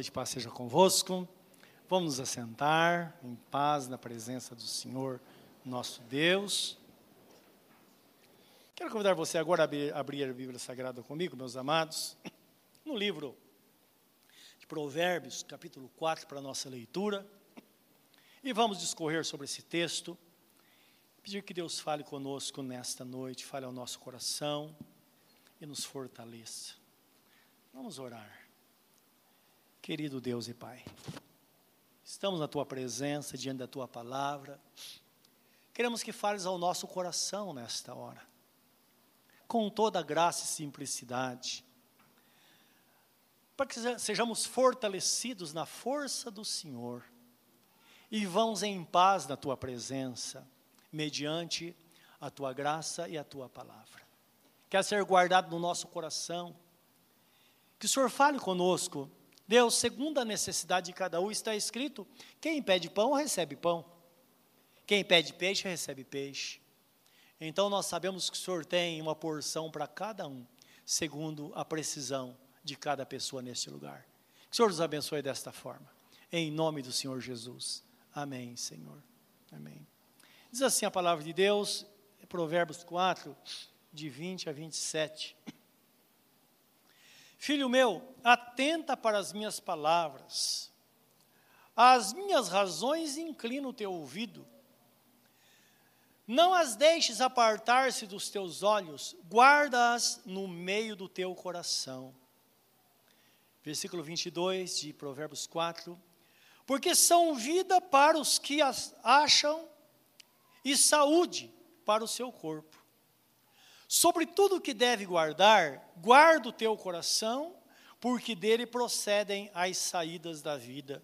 noite, paz seja convosco. Vamos nos assentar em paz na presença do Senhor, nosso Deus. Quero convidar você agora a abrir, a Bíblia Sagrada comigo, meus amados, no livro de Provérbios, capítulo 4, para a nossa leitura. E vamos discorrer sobre esse texto. Pedir que Deus fale conosco nesta noite, fale ao nosso coração e nos fortaleça. Vamos orar. Querido Deus e Pai, estamos na tua presença, diante da tua palavra. Queremos que fales ao nosso coração nesta hora, com toda graça e simplicidade, para que sejamos fortalecidos na força do Senhor e vamos em paz na tua presença, mediante a tua graça e a tua palavra. Quer ser guardado no nosso coração, que o Senhor fale conosco Deus, segundo a necessidade de cada um, está escrito: quem pede pão, recebe pão. Quem pede peixe, recebe peixe. Então nós sabemos que o Senhor tem uma porção para cada um, segundo a precisão de cada pessoa neste lugar. Que o Senhor nos abençoe desta forma. Em nome do Senhor Jesus. Amém, Senhor. Amém. Diz assim a palavra de Deus, Provérbios 4, de 20 a 27. Filho meu, atenta para as minhas palavras, as minhas razões inclina o teu ouvido. Não as deixes apartar-se dos teus olhos, guarda-as no meio do teu coração. Versículo 22 de Provérbios 4. Porque são vida para os que as acham e saúde para o seu corpo. Sobre tudo que deve guardar, guarda o teu coração, porque dele procedem as saídas da vida.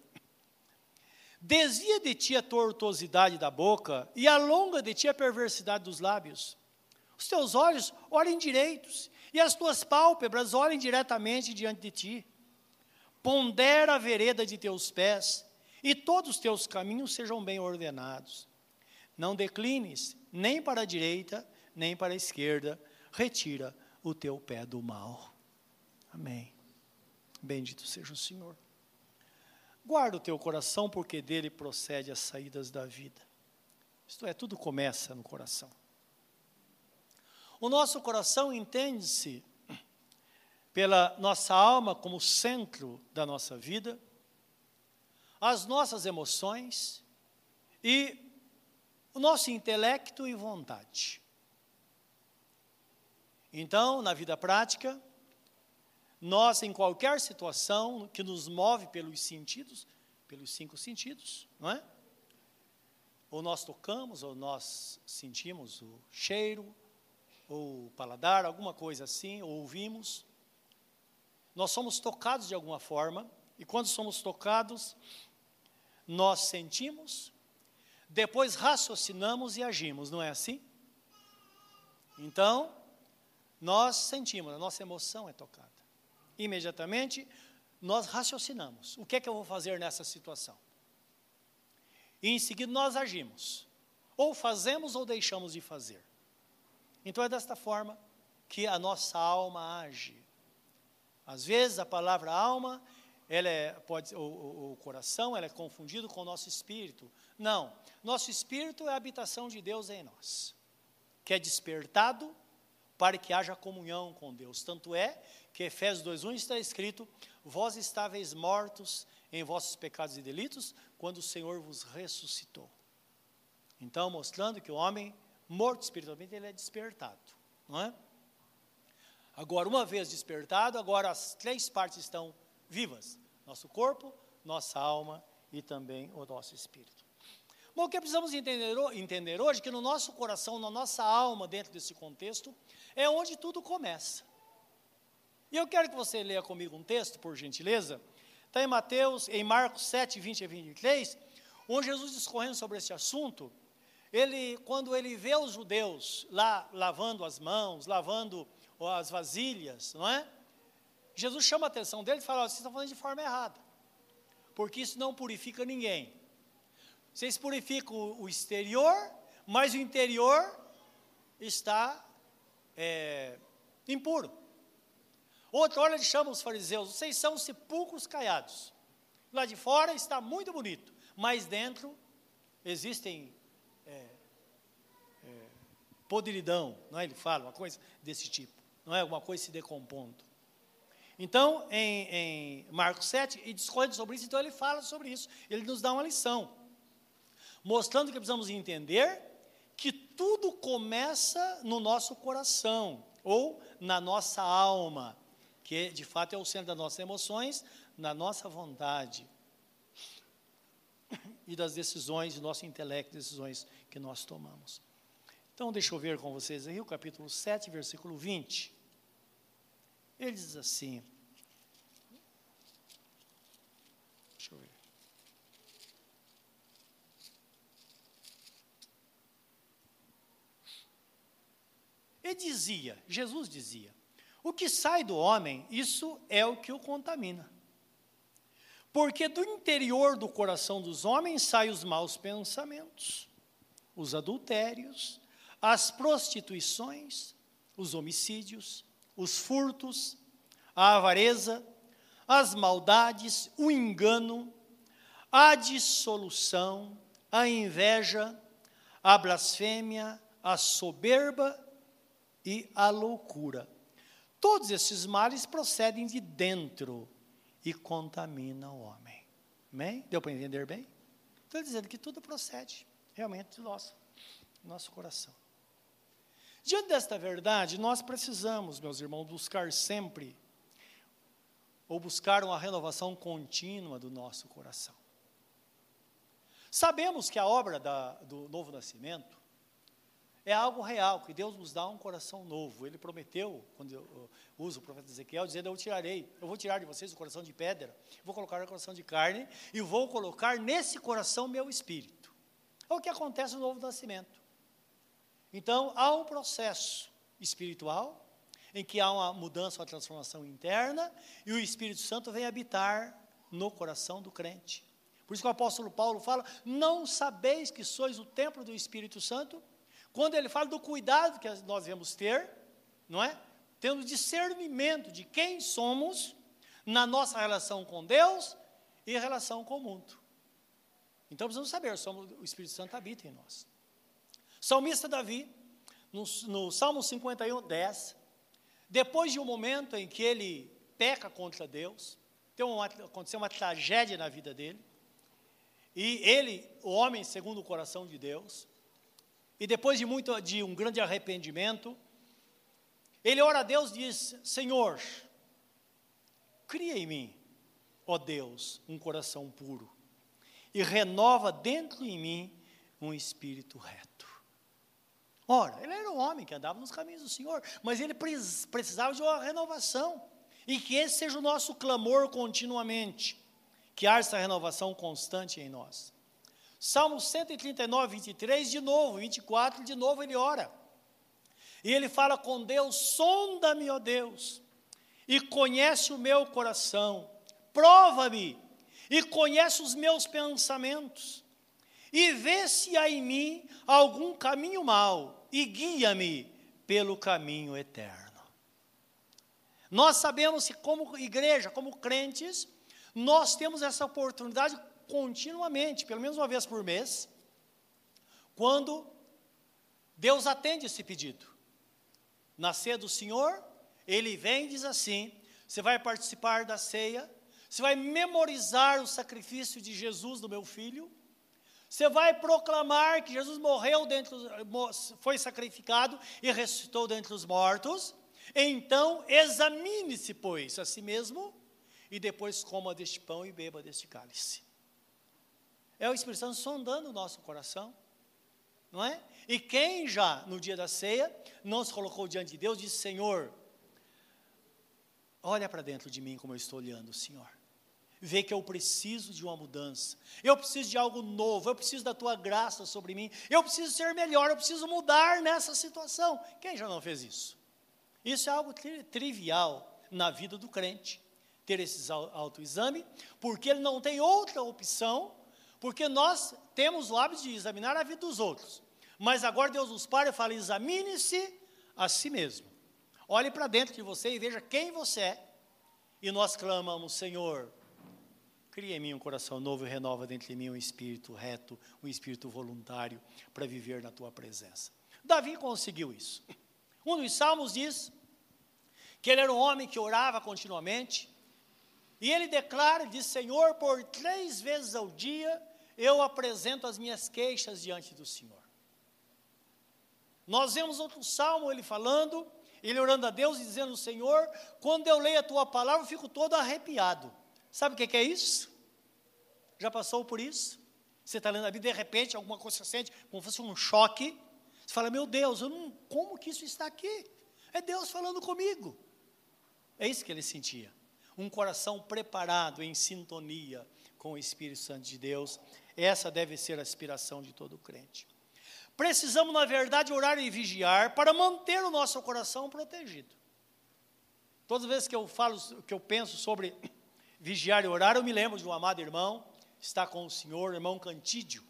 Desvia de ti a tortuosidade da boca e alonga de ti a perversidade dos lábios. Os teus olhos olhem direitos e as tuas pálpebras olhem diretamente diante de ti. Pondera a vereda de teus pés e todos os teus caminhos sejam bem ordenados. Não declines nem para a direita, nem para a esquerda, retira o teu pé do mal. Amém. Bendito seja o Senhor. Guarda o teu coração, porque dele procede as saídas da vida. Isto é, tudo começa no coração. O nosso coração entende-se pela nossa alma como centro da nossa vida, as nossas emoções e o nosso intelecto e vontade. Então, na vida prática, nós, em qualquer situação que nos move pelos sentidos, pelos cinco sentidos, não é? Ou nós tocamos, ou nós sentimos o cheiro, ou o paladar, alguma coisa assim, ou ouvimos. Nós somos tocados de alguma forma, e quando somos tocados, nós sentimos, depois raciocinamos e agimos, não é assim? Então, nós sentimos, a nossa emoção é tocada. Imediatamente, nós raciocinamos: o que é que eu vou fazer nessa situação? E em seguida nós agimos. Ou fazemos ou deixamos de fazer. Então é desta forma que a nossa alma age. Às vezes a palavra alma, ela é, pode, o, o, o coração, ela é confundido com o nosso espírito. Não, nosso espírito é a habitação de Deus em nós, que é despertado para que haja comunhão com Deus. Tanto é que Efésios 2:1 está escrito: Vós estáveis mortos em vossos pecados e delitos, quando o Senhor vos ressuscitou. Então, mostrando que o homem morto espiritualmente ele é despertado, não é? Agora, uma vez despertado, agora as três partes estão vivas: nosso corpo, nossa alma e também o nosso espírito. Bom, o que precisamos entender, entender hoje é que no nosso coração, na nossa alma, dentro desse contexto, é onde tudo começa. E eu quero que você leia comigo um texto, por gentileza. Está em Mateus, em Marcos 7, 20 a 23, onde Jesus discorrendo sobre esse assunto, ele, quando ele vê os judeus lá lavando as mãos, lavando as vasilhas, não é? Jesus chama a atenção dele e fala: vocês estão fazendo de forma errada, porque isso não purifica ninguém. Vocês purificam o exterior, mas o interior está é, impuro. Outra hora ele chama os fariseus, vocês são sepulcros caiados. Lá de fora está muito bonito, mas dentro existem é, é, podridão, não é? Ele fala uma coisa desse tipo, não é? Alguma coisa se decompondo. Então, em, em Marcos 7, e discorre sobre isso, então ele fala sobre isso, ele nos dá uma lição, mostrando que precisamos entender que tudo começa no nosso coração, ou na nossa alma, que de fato é o centro das nossas emoções, na nossa vontade e das decisões, do nosso intelecto, decisões que nós tomamos. Então, deixa eu ver com vocês aí o capítulo 7, versículo 20. Ele diz assim. Deixa eu ver. Dizia, Jesus dizia: o que sai do homem, isso é o que o contamina. Porque do interior do coração dos homens saem os maus pensamentos, os adultérios, as prostituições, os homicídios, os furtos, a avareza, as maldades, o engano, a dissolução, a inveja, a blasfêmia, a soberba e a loucura. Todos esses males procedem de dentro e contaminam o homem. Amém? Deu para entender bem? Estou dizendo que tudo procede realmente do nosso, do nosso coração. Diante desta verdade, nós precisamos, meus irmãos, buscar sempre, ou buscar uma renovação contínua do nosso coração. Sabemos que a obra da, do novo nascimento é algo real, que Deus nos dá um coração novo. Ele prometeu, quando eu uso o profeta Ezequiel, dizendo: Eu tirarei, eu vou tirar de vocês o coração de pedra, vou colocar o coração de carne, e vou colocar nesse coração meu espírito. É o que acontece no novo nascimento. Então, há um processo espiritual, em que há uma mudança, uma transformação interna, e o Espírito Santo vem habitar no coração do crente. Por isso que o apóstolo Paulo fala: Não sabeis que sois o templo do Espírito Santo? Quando ele fala do cuidado que nós devemos ter, não é? Tendo discernimento de quem somos na nossa relação com Deus e relação com o mundo. Então precisamos saber, somos, o Espírito Santo habita em nós. Salmista Davi, no, no Salmo 51, 10, depois de um momento em que ele peca contra Deus, tem uma, aconteceu uma tragédia na vida dele, e ele, o homem segundo o coração de Deus, e depois de muito de um grande arrependimento, ele ora a Deus e diz: Senhor, cria em mim, ó Deus, um coração puro e renova dentro em mim um espírito reto. Ora, ele era um homem que andava nos caminhos do Senhor, mas ele precisava de uma renovação e que esse seja o nosso clamor continuamente, que haja essa renovação constante em nós. Salmo 139, 23, de novo, 24, de novo ele ora. E ele fala com Deus: sonda-me, ó Deus, e conhece o meu coração, prova-me, e conhece os meus pensamentos, e vê se há em mim algum caminho mau, e guia-me pelo caminho eterno. Nós sabemos que, como igreja, como crentes, nós temos essa oportunidade continuamente, pelo menos uma vez por mês, quando Deus atende esse pedido. Na ceia do Senhor, Ele vem e diz assim: você vai participar da ceia, você vai memorizar o sacrifício de Jesus, do meu filho, você vai proclamar que Jesus morreu dentro, foi sacrificado e ressuscitou dentre os mortos. Então, examine-se, pois, a si mesmo, e depois coma deste pão e beba deste cálice. É o Espírito Santo sondando o nosso coração, não é? E quem já, no dia da ceia, não se colocou diante de Deus, disse: Senhor, olha para dentro de mim como eu estou olhando, Senhor. Vê que eu preciso de uma mudança, eu preciso de algo novo, eu preciso da tua graça sobre mim, eu preciso ser melhor, eu preciso mudar nessa situação. Quem já não fez isso? Isso é algo tri trivial na vida do crente, ter esse autoexame, porque ele não tem outra opção porque nós temos o hábito de examinar a vida dos outros. Mas agora Deus nos para e fala: examine-se a si mesmo. Olhe para dentro de você e veja quem você é. E nós clamamos, Senhor, Cria em mim um coração novo e renova dentro de mim um espírito reto, um espírito voluntário para viver na tua presença. Davi conseguiu isso. Um dos salmos diz que ele era um homem que orava continuamente, e ele declara, diz, Senhor, por três vezes ao dia eu apresento as minhas queixas diante do Senhor. Nós vemos outro salmo, ele falando, ele orando a Deus e dizendo, Senhor, quando eu leio a tua palavra, eu fico todo arrepiado. Sabe o que é isso? Já passou por isso? Você está lendo a Bíblia, de repente, alguma coisa você sente como se fosse um choque. Você fala, meu Deus, eu não, como que isso está aqui? É Deus falando comigo. É isso que ele sentia. Um coração preparado, em sintonia com o Espírito Santo de Deus. Essa deve ser a aspiração de todo crente. Precisamos, na verdade, orar e vigiar para manter o nosso coração protegido. Todas as vezes que eu falo, que eu penso sobre vigiar e orar, eu me lembro de um amado irmão, está com o senhor, irmão Cantídio.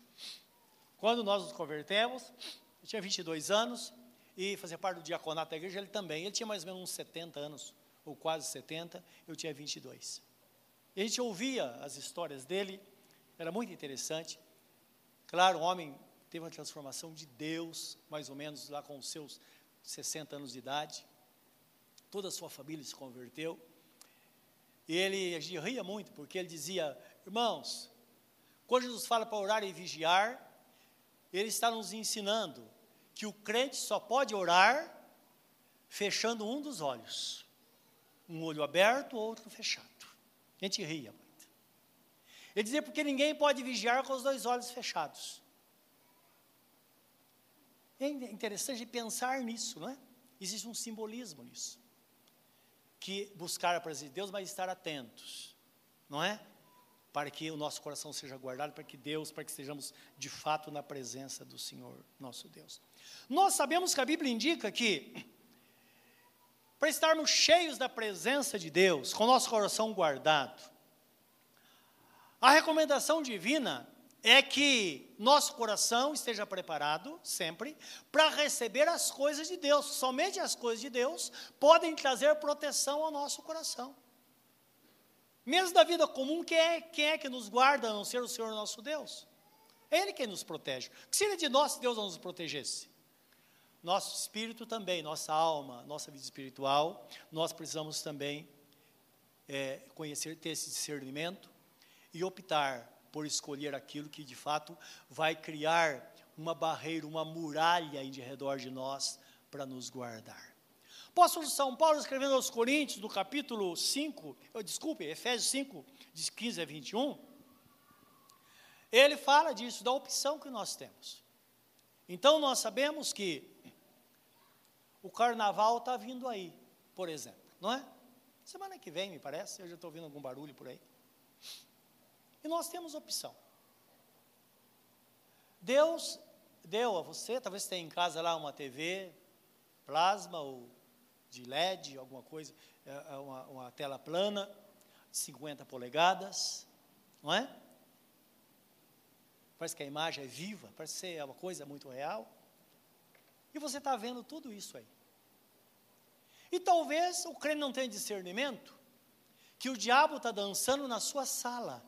Quando nós nos convertemos, eu tinha 22 anos e fazia parte do diaconato da igreja, ele também. Ele tinha mais ou menos uns 70 anos, ou quase 70, eu tinha 22. E a gente ouvia as histórias dele, era muito interessante. Claro, o homem teve uma transformação de Deus, mais ou menos lá com os seus 60 anos de idade. Toda a sua família se converteu. E ele ria muito, porque ele dizia: Irmãos, quando Jesus fala para orar e vigiar, ele está nos ensinando que o crente só pode orar fechando um dos olhos. Um olho aberto, outro fechado. A gente ria muito. Ele dizia porque ninguém pode vigiar com os dois olhos fechados. É interessante pensar nisso, não é? Existe um simbolismo nisso que buscar a presença de Deus, mas estar atentos, não é? Para que o nosso coração seja guardado, para que Deus, para que estejamos de fato na presença do Senhor, nosso Deus. Nós sabemos que a Bíblia indica que, para estarmos cheios da presença de Deus, com nosso coração guardado, a recomendação divina é que nosso coração esteja preparado sempre para receber as coisas de Deus. Somente as coisas de Deus podem trazer proteção ao nosso coração. Mesmo da vida comum, quem é, quem é que nos guarda a não ser o Senhor nosso Deus? É Ele quem nos protege. O que seria de nós se Deus não nos protegesse? Nosso espírito também, nossa alma, nossa vida espiritual, nós precisamos também é, conhecer, ter esse discernimento e optar por escolher aquilo que de fato vai criar uma barreira, uma muralha em redor de nós para nos guardar. Apóstolo São Paulo, escrevendo aos Coríntios, no capítulo 5, eu, desculpe, Efésios 5, de 15 a 21, ele fala disso, da opção que nós temos. Então, nós sabemos que o carnaval está vindo aí, por exemplo, não é? Semana que vem, me parece, eu já estou ouvindo algum barulho por aí. E nós temos opção. Deus deu a você, talvez você tenha em casa lá uma TV, plasma ou de LED, alguma coisa, é, é uma, uma tela plana, de 50 polegadas, não é? Parece que a imagem é viva, parece ser uma coisa muito real. E você está vendo tudo isso aí. E talvez o crente não tenha discernimento que o diabo está dançando na sua sala.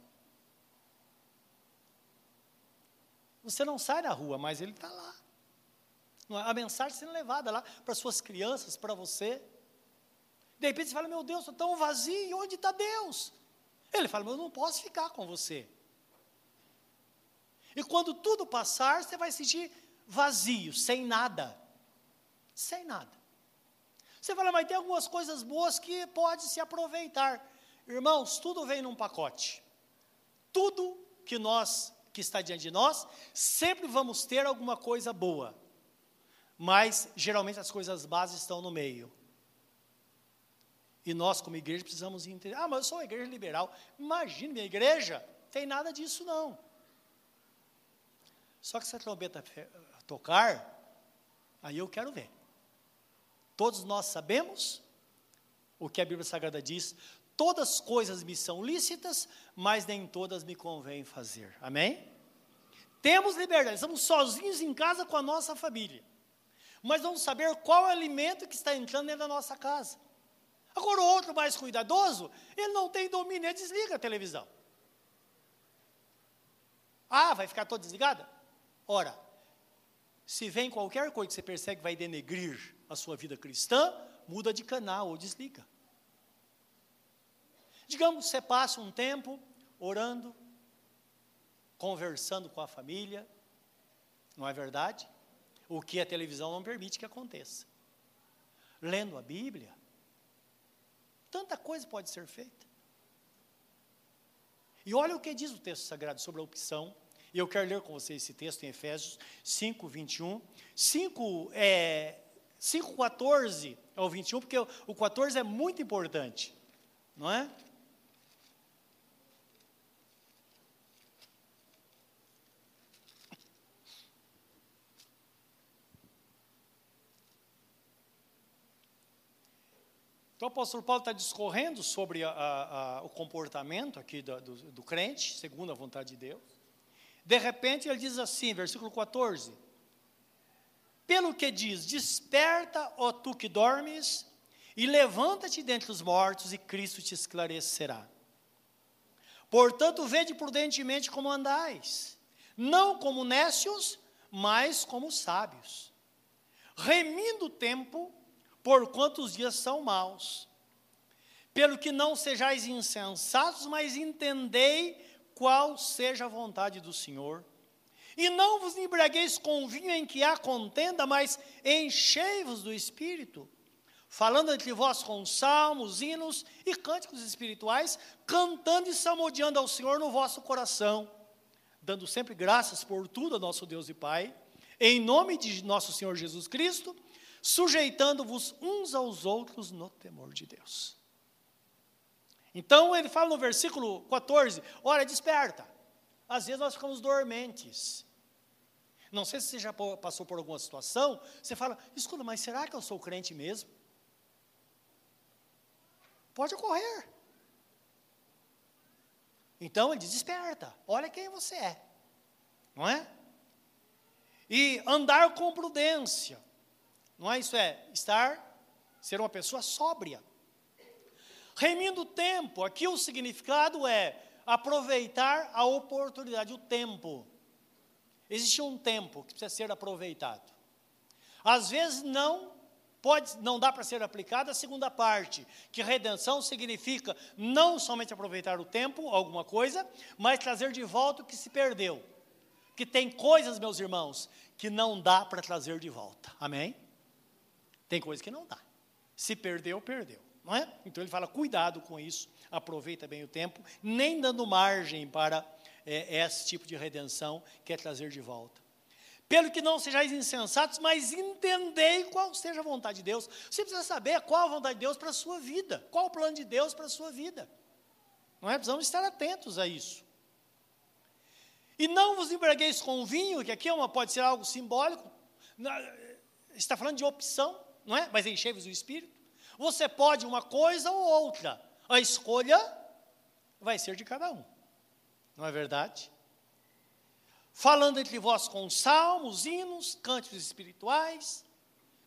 Você não sai na rua, mas ele está lá. A mensagem sendo levada lá para suas crianças, para você. De repente você fala, meu Deus, estou tão vazio, onde está Deus? Ele fala, mas eu não posso ficar com você. E quando tudo passar, você vai sentir vazio, sem nada. Sem nada. Você fala, mas tem algumas coisas boas que pode se aproveitar. Irmãos, tudo vem num pacote. Tudo que nós que está diante de nós, sempre vamos ter alguma coisa boa. Mas, geralmente, as coisas básicas estão no meio. E nós, como igreja, precisamos entender. Ah, mas eu sou uma igreja liberal. Imagina, minha igreja, tem nada disso não. Só que se a trombeta tocar, aí eu quero ver. Todos nós sabemos o que a Bíblia Sagrada diz todas coisas me são lícitas, mas nem todas me convém fazer. Amém? Temos liberdade, estamos sozinhos em casa com a nossa família. Mas vamos saber qual é o alimento que está entrando dentro da nossa casa. Agora, o outro mais cuidadoso, ele não tem domínio, ele desliga a televisão. Ah, vai ficar toda desligada? Ora, se vem qualquer coisa que você percebe que vai denegrir a sua vida cristã, muda de canal ou desliga. Digamos que você passa um tempo orando, conversando com a família, não é verdade? O que a televisão não permite que aconteça. Lendo a Bíblia, tanta coisa pode ser feita. E olha o que diz o texto sagrado sobre a opção. E eu quero ler com vocês esse texto em Efésios 5, 21. 5, é, 5 14 ao 21, porque o, o 14 é muito importante, não é? Então o apóstolo Paulo está discorrendo sobre a, a, o comportamento aqui do, do, do, crente, segundo a vontade de Deus. De repente ele diz assim, versículo 14: Pelo que diz: Desperta, ó tu que dormes, e levanta-te dentre os mortos, e Cristo te esclarecerá. Portanto, vede prudentemente como andais, não como nécios, mas como sábios, remindo o tempo porquanto os dias são maus. Pelo que não sejais insensatos, mas entendei qual seja a vontade do Senhor. E não vos embriagueis com vinho em que há contenda, mas enchei-vos do Espírito, falando entre vós com salmos, hinos e cânticos espirituais, cantando e salmodiando ao Senhor no vosso coração, dando sempre graças por tudo a nosso Deus e Pai, em nome de nosso Senhor Jesus Cristo, sujeitando-vos uns aos outros no temor de Deus. Então ele fala no versículo 14: Olha, desperta. Às vezes nós ficamos dormentes. Não sei se você já passou por alguma situação, você fala, escuta, mas será que eu sou crente mesmo? Pode ocorrer. Então ele diz: desperta, olha quem você é, não é? E andar com prudência. Não é isso? É estar, ser uma pessoa sóbria. Remindo o tempo, aqui o significado é aproveitar a oportunidade, o tempo. Existe um tempo que precisa ser aproveitado. Às vezes não pode, não dá para ser aplicada a segunda parte, que redenção significa não somente aproveitar o tempo, alguma coisa, mas trazer de volta o que se perdeu. Que tem coisas, meus irmãos, que não dá para trazer de volta. Amém? Tem coisa que não dá. Se perdeu, perdeu. Não é? Então ele fala: cuidado com isso, aproveita bem o tempo, nem dando margem para é, esse tipo de redenção que é trazer de volta. Pelo que não sejais insensatos, mas entendei qual seja a vontade de Deus. Você precisa saber qual a vontade de Deus para a sua vida, qual o plano de Deus para a sua vida. Não é? Precisamos estar atentos a isso. E não vos embriagueis com vinho, que aqui é uma, pode ser algo simbólico, está falando de opção não é? Mas enchei-vos o Espírito. Você pode uma coisa ou outra. A escolha vai ser de cada um. Não é verdade? Falando entre vós com salmos, hinos, cânticos espirituais,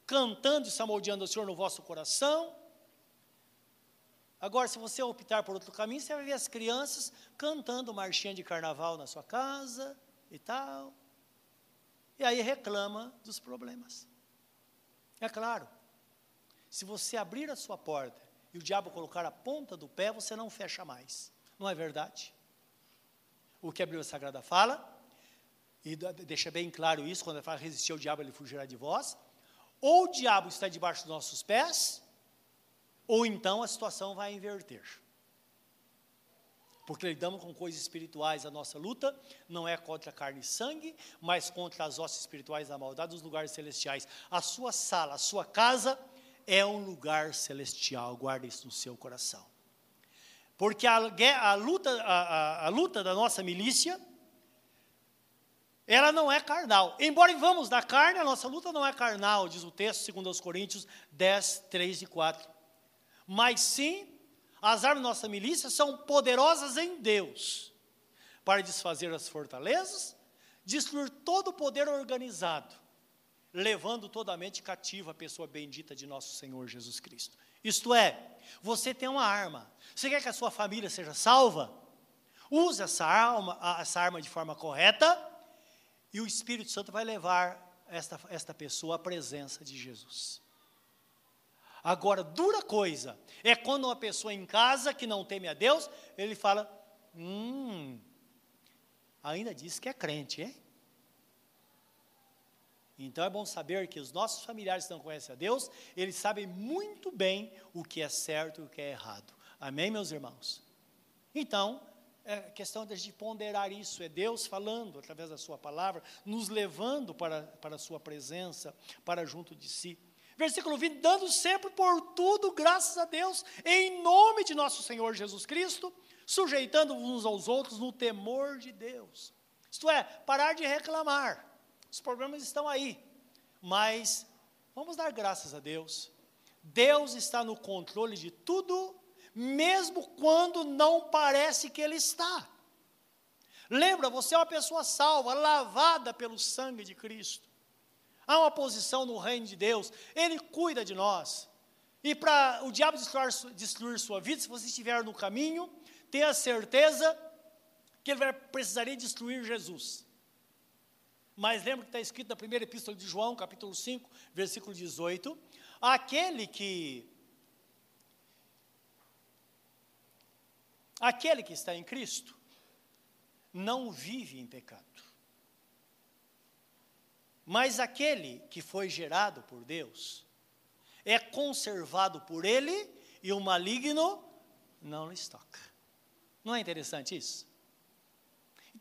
cantando e salmodiando ao Senhor no vosso coração. Agora, se você optar por outro caminho, você vai ver as crianças cantando marchinha de carnaval na sua casa e tal. E aí reclama dos problemas. É claro, se você abrir a sua porta e o diabo colocar a ponta do pé, você não fecha mais. Não é verdade? O que a Bíblia Sagrada fala, e deixa bem claro isso, quando ele fala resistir ao diabo, ele fugirá de vós. Ou o diabo está debaixo dos nossos pés, ou então a situação vai inverter. Porque lidamos com coisas espirituais, a nossa luta não é contra carne e sangue, mas contra as hostes espirituais da maldade dos lugares celestiais. A sua sala, a sua casa é um lugar celestial, guarde isso no seu coração. Porque a, a luta, a, a, luta da nossa milícia, ela não é carnal. Embora vamos da carne, a nossa luta não é carnal, diz o texto, segundo aos Coríntios 10, 3 e 4. Mas sim as armas da nossa milícia são poderosas em Deus para desfazer as fortalezas, destruir todo o poder organizado, levando toda a mente cativa a pessoa bendita de nosso Senhor Jesus Cristo. Isto é, você tem uma arma. Você quer que a sua família seja salva? Use essa arma, essa arma de forma correta e o Espírito Santo vai levar esta, esta pessoa à presença de Jesus. Agora, dura coisa é quando uma pessoa em casa que não teme a Deus, ele fala: Hum, ainda diz que é crente, hein? Então é bom saber que os nossos familiares que não conhecem a Deus, eles sabem muito bem o que é certo e o que é errado. Amém, meus irmãos? Então, é questão de ponderar isso, é Deus falando através da Sua palavra, nos levando para, para a Sua presença, para junto de si. Versículo 20: dando sempre por tudo graças a Deus, em nome de nosso Senhor Jesus Cristo, sujeitando uns aos outros no temor de Deus. Isto é, parar de reclamar. Os problemas estão aí, mas vamos dar graças a Deus. Deus está no controle de tudo, mesmo quando não parece que Ele está. Lembra, você é uma pessoa salva, lavada pelo sangue de Cristo. Há uma posição no reino de Deus, Ele cuida de nós. E para o diabo destruir, destruir, sua vida, se você estiver no caminho, tenha certeza que ele vai precisaria destruir Jesus. Mas lembra que está escrito na primeira epístola de João, capítulo 5, versículo 18: aquele que. Aquele que está em Cristo não vive em pecado. Mas aquele que foi gerado por Deus é conservado por Ele e o maligno não lhes toca. Não é interessante isso?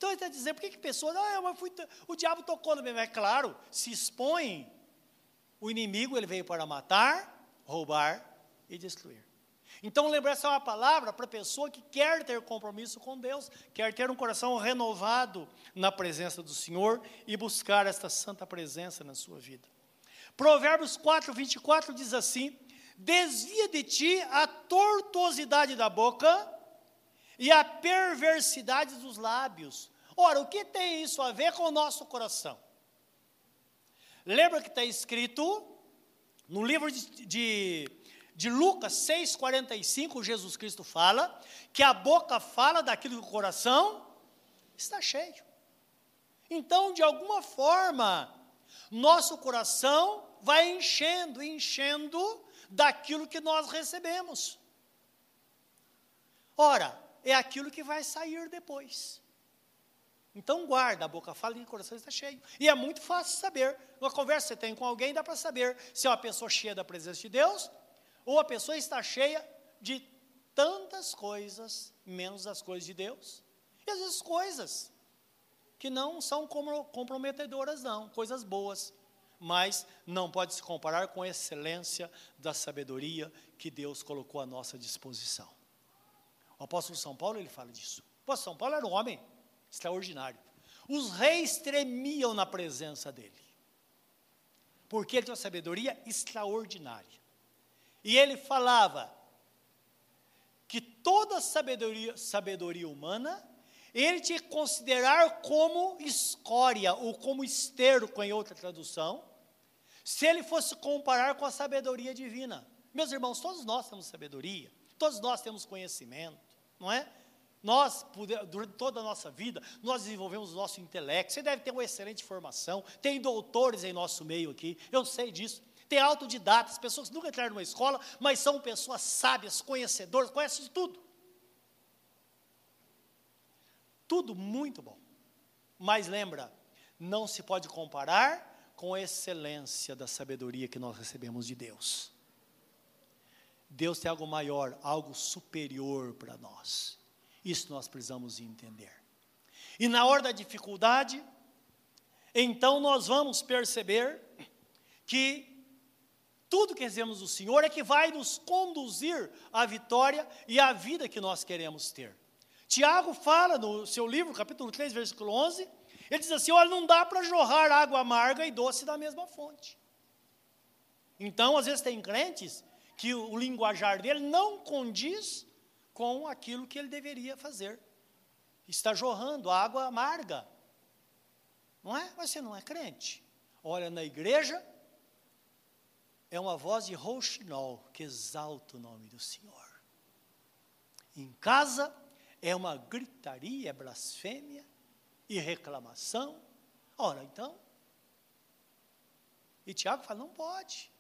Então ele está dizendo, por que, que pessoas, ah, mas fui, o diabo tocou no meu. É claro, se expõe, o inimigo ele veio para matar, roubar e destruir. Então, lembrar essa é uma palavra para a pessoa que quer ter compromisso com Deus, quer ter um coração renovado na presença do Senhor e buscar esta santa presença na sua vida. Provérbios 4, 24 diz assim: Desvia de ti a tortuosidade da boca e a perversidade dos lábios, Ora, o que tem isso a ver com o nosso coração? Lembra que está escrito no livro de, de, de Lucas 6,45, Jesus Cristo fala que a boca fala daquilo que o coração está cheio. Então, de alguma forma, nosso coração vai enchendo, enchendo daquilo que nós recebemos. Ora, é aquilo que vai sair depois. Então guarda, a boca fala e o coração está cheio. E é muito fácil saber. Uma conversa que você tem com alguém, dá para saber se é uma pessoa cheia da presença de Deus ou a pessoa está cheia de tantas coisas, menos as coisas de Deus. E às vezes coisas que não são comprometedoras, não, coisas boas. Mas não pode se comparar com a excelência da sabedoria que Deus colocou à nossa disposição. O apóstolo São Paulo, ele fala disso. O apóstolo São Paulo era um homem extraordinário. Os reis tremiam na presença dele, porque ele tinha uma sabedoria extraordinária. E ele falava que toda sabedoria, sabedoria humana ele tinha que considerar como escória ou como esterco, em outra tradução, se ele fosse comparar com a sabedoria divina. Meus irmãos, todos nós temos sabedoria, todos nós temos conhecimento, não é? Nós, durante toda a nossa vida, nós desenvolvemos o nosso intelecto. Você deve ter uma excelente formação. Tem doutores em nosso meio aqui, eu sei disso. Tem autodidatas, pessoas que nunca entraram numa escola, mas são pessoas sábias, conhecedoras, conhecem de tudo. Tudo muito bom. Mas lembra, não se pode comparar com a excelência da sabedoria que nós recebemos de Deus. Deus tem algo maior, algo superior para nós. Isso nós precisamos entender. E na hora da dificuldade, então nós vamos perceber que tudo que recebemos do Senhor é que vai nos conduzir à vitória e à vida que nós queremos ter. Tiago fala no seu livro, capítulo 3, versículo 11, ele diz assim: olha, não dá para jorrar água amarga e doce da mesma fonte. Então, às vezes, tem crentes que o linguajar dele não condiz com aquilo que ele deveria fazer. Está jorrando água amarga. Não é? Você não é crente. Olha, na igreja, é uma voz de rouxinol que exalta o nome do Senhor. Em casa, é uma gritaria, é blasfêmia e reclamação. Ora, então. E Tiago fala: não pode.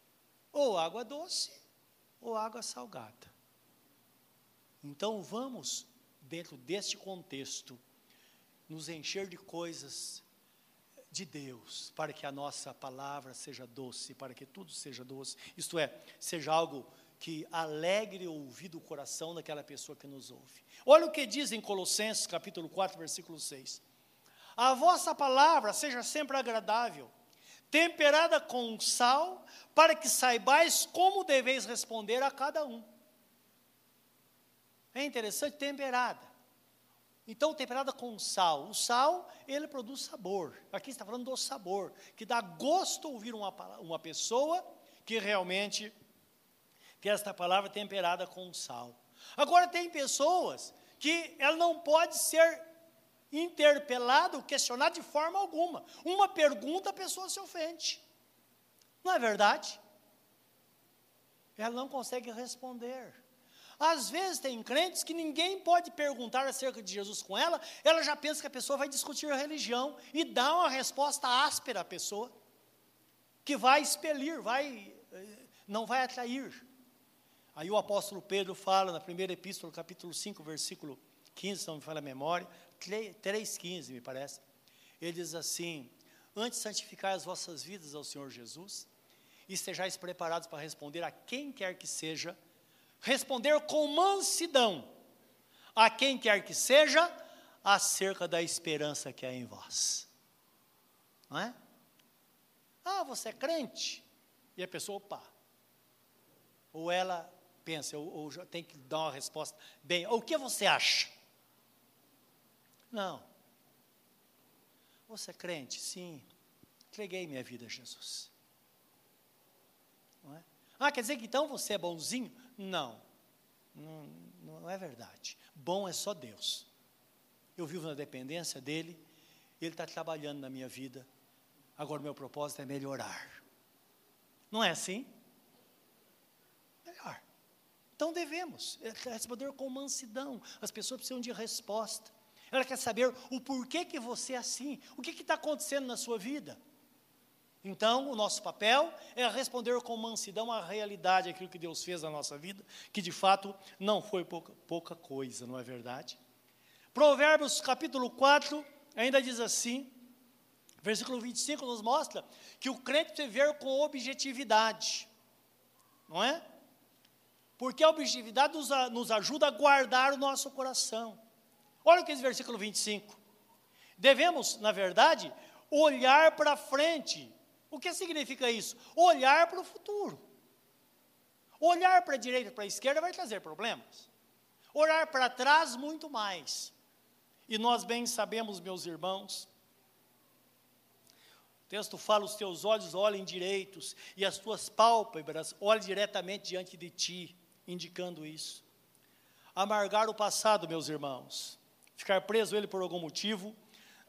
Ou água doce, ou água salgada. Então vamos, dentro deste contexto, nos encher de coisas de Deus, para que a nossa palavra seja doce, para que tudo seja doce, isto é, seja algo que alegre o ouvido, o coração daquela pessoa que nos ouve. Olha o que diz em Colossenses, capítulo 4, versículo 6. A vossa palavra seja sempre agradável, temperada com sal, para que saibais como deveis responder a cada um. É interessante, temperada. Então, temperada com sal. O sal, ele produz sabor. Aqui está falando do sabor, que dá gosto ouvir uma, uma pessoa que realmente que esta palavra é temperada com sal. Agora, tem pessoas que ela não pode ser interpelada ou questionada de forma alguma. Uma pergunta, a pessoa se ofende. Não é verdade? Ela não consegue responder. Às vezes tem crentes que ninguém pode perguntar acerca de Jesus com ela, ela já pensa que a pessoa vai discutir a religião e dá uma resposta áspera à pessoa, que vai expelir, vai, eh, não vai atrair. Aí o apóstolo Pedro fala na primeira epístola, capítulo 5, versículo 15, se não me falha a memória, 3,15 me parece. Ele diz assim: Antes santificar as vossas vidas ao Senhor Jesus, e estejais preparados para responder a quem quer que seja, responder com mansidão a quem quer que seja, acerca da esperança que há em vós. Não é? Ah, você é crente? E a pessoa, opa. Ou ela pensa, ou, ou tem que dar uma resposta. Bem, o que você acha? Não. Você é crente? Sim. Entreguei minha vida a Jesus. Não é? Ah, quer dizer que então você é bonzinho? Não. Não, não é verdade. Bom é só Deus. Eu vivo na dependência dEle, Ele está trabalhando na minha vida. Agora, meu propósito é melhorar. Não é assim? Então devemos é, responder com mansidão. As pessoas precisam de resposta. Ela quer saber o porquê que você é assim, o que está acontecendo na sua vida. Então, o nosso papel é responder com mansidão à realidade, aquilo que Deus fez na nossa vida, que de fato não foi pouca, pouca coisa, não é verdade? Provérbios capítulo 4 ainda diz assim, versículo 25 nos mostra que o crente deve ver com objetividade, não é? porque a objetividade nos, nos ajuda a guardar o nosso coração. Olha o que diz versículo 25. Devemos, na verdade, olhar para frente. O que significa isso? Olhar para o futuro. Olhar para a direita e para a esquerda vai trazer problemas. Olhar para trás, muito mais. E nós bem sabemos, meus irmãos, o texto fala: os teus olhos olhem direitos e as tuas pálpebras olhem diretamente diante de ti indicando isso. Amargar o passado, meus irmãos, ficar preso ele por algum motivo,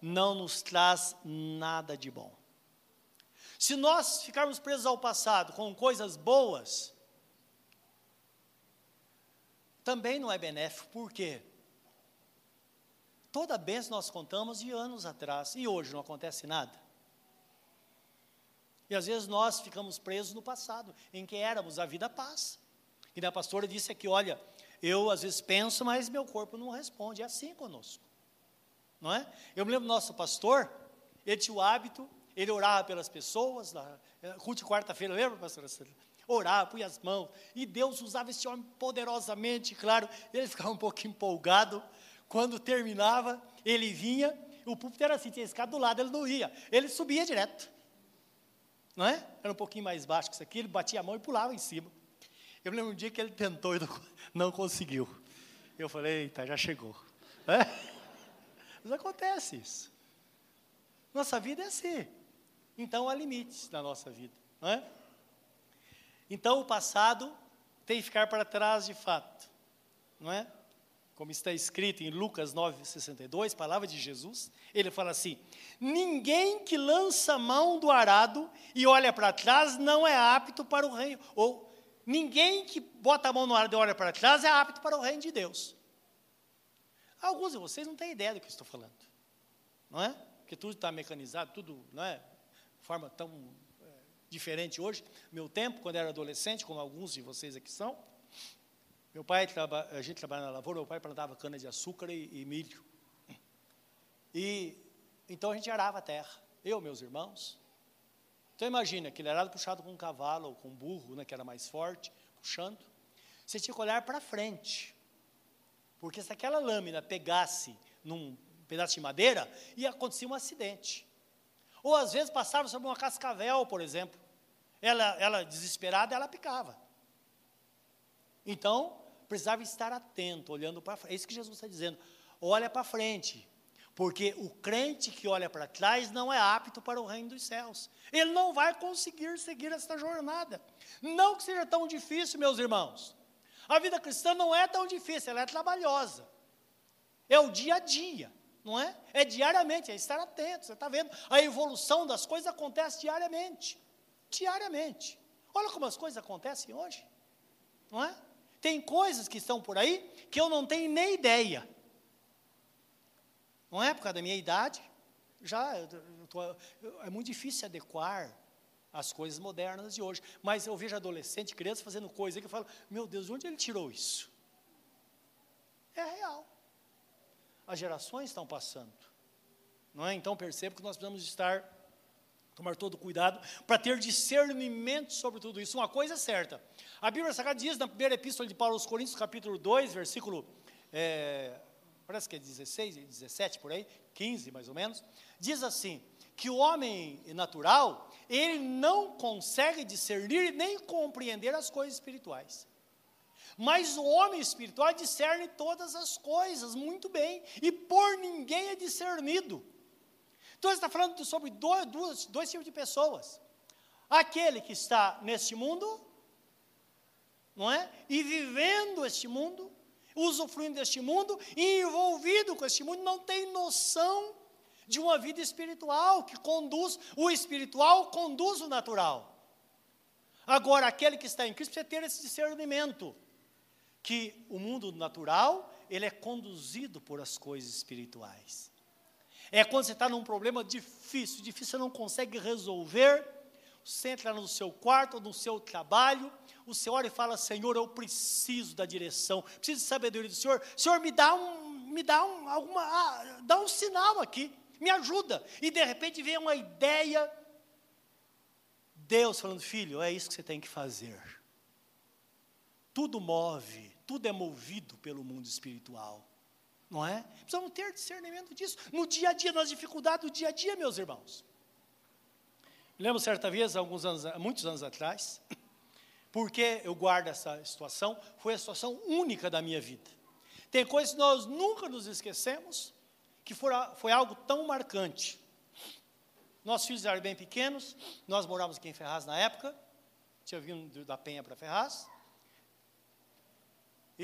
não nos traz nada de bom. Se nós ficarmos presos ao passado com coisas boas, também não é benéfico, por quê? Toda bênção nós contamos de anos atrás, e hoje não acontece nada. E às vezes nós ficamos presos no passado, em que éramos, a vida passa. E a pastora disse aqui, olha, eu às vezes penso, mas meu corpo não responde. É assim conosco. Não é? Eu me lembro do nosso pastor, ele tinha o hábito, ele orava pelas pessoas, eh, culto quarta-feira, lembra, pastora? Orava, punha as mãos, e Deus usava esse homem poderosamente, claro, ele ficava um pouco empolgado, quando terminava, ele vinha, o púlpito era assim, tinha escada do lado, ele não ia, ele subia direto, não é? Era um pouquinho mais baixo que isso aqui, ele batia a mão e pulava em cima. Eu lembro um dia que ele tentou e não, não conseguiu. Eu falei, eita, já chegou. É? Mas acontece isso. Nossa vida é assim. Então há limites na nossa vida. Não é? Então o passado tem que ficar para trás de fato. Não é? Como está escrito em Lucas 9,62, palavra de Jesus, ele fala assim: Ninguém que lança mão do arado e olha para trás não é apto para o reino, ou Ninguém que bota a mão no ar e olha para trás é apto para o reino de Deus. Alguns de vocês não têm ideia do que eu estou falando, não é? Porque tudo está mecanizado, tudo, não é? Forma tão é, diferente hoje. Meu tempo, quando era adolescente, como alguns de vocês aqui são, meu pai, a gente trabalhava na lavoura, meu pai plantava cana de açúcar e, e milho. E então a gente arava a terra, eu, meus irmãos. Então imagina, aquele arado puxado com um cavalo ou com um burro, né, que era mais forte, puxando. Você tinha que olhar para frente. Porque se aquela lâmina pegasse num pedaço de madeira, ia acontecer um acidente. Ou às vezes passava sobre uma cascavel, por exemplo. Ela, ela desesperada, ela picava. Então, precisava estar atento, olhando para frente. É isso que Jesus está dizendo. Olha para frente. Porque o crente que olha para trás não é apto para o reino dos céus. Ele não vai conseguir seguir esta jornada. Não que seja tão difícil, meus irmãos. A vida cristã não é tão difícil, ela é trabalhosa. É o dia a dia, não é? É diariamente, é estar atento. Você está vendo? A evolução das coisas acontece diariamente. Diariamente. Olha como as coisas acontecem hoje, não é? Tem coisas que estão por aí que eu não tenho nem ideia. Não é por causa da minha idade, já eu tô, eu, é muito difícil adequar as coisas modernas de hoje. Mas eu vejo adolescente, criança fazendo coisa que eu falo, meu Deus, de onde ele tirou isso? É real. As gerações estão passando. Não é? Então percebo que nós precisamos estar, tomar todo cuidado, para ter discernimento sobre tudo isso. Uma coisa é certa. A Bíblia Sagrada diz na primeira epístola de Paulo aos Coríntios, capítulo 2, versículo. É, parece que é 16, 17 por aí, 15 mais ou menos, diz assim: que o homem natural, ele não consegue discernir nem compreender as coisas espirituais. Mas o homem espiritual discerne todas as coisas muito bem, e por ninguém é discernido. Então, ele está falando sobre dois, dois, dois tipos de pessoas: aquele que está neste mundo, não é? E vivendo este mundo, usufruindo deste mundo, e envolvido com este mundo, não tem noção de uma vida espiritual que conduz, o espiritual conduz o natural. Agora, aquele que está em Cristo precisa ter esse discernimento que o mundo natural, ele é conduzido por as coisas espirituais. É quando você está num problema difícil, difícil, você não consegue resolver, você entra no seu quarto, no seu trabalho, o Senhor ora e fala, Senhor, eu preciso da direção, preciso de sabedoria do Senhor, Senhor, me dá um, me dá um, alguma, ah, dá um sinal aqui, me ajuda, e de repente vem uma ideia, Deus falando, filho, é isso que você tem que fazer, tudo move, tudo é movido pelo mundo espiritual, não é? Precisamos ter discernimento disso, no dia a dia, nas dificuldades do dia a dia, meus irmãos, lembro certa vez, alguns anos, muitos anos atrás, porque eu guardo essa situação, foi a situação única da minha vida. Tem coisas que nós nunca nos esquecemos, que foi, foi algo tão marcante. Nossos filhos eram bem pequenos, nós morávamos aqui em Ferraz na época, tinha vindo da Penha para Ferraz,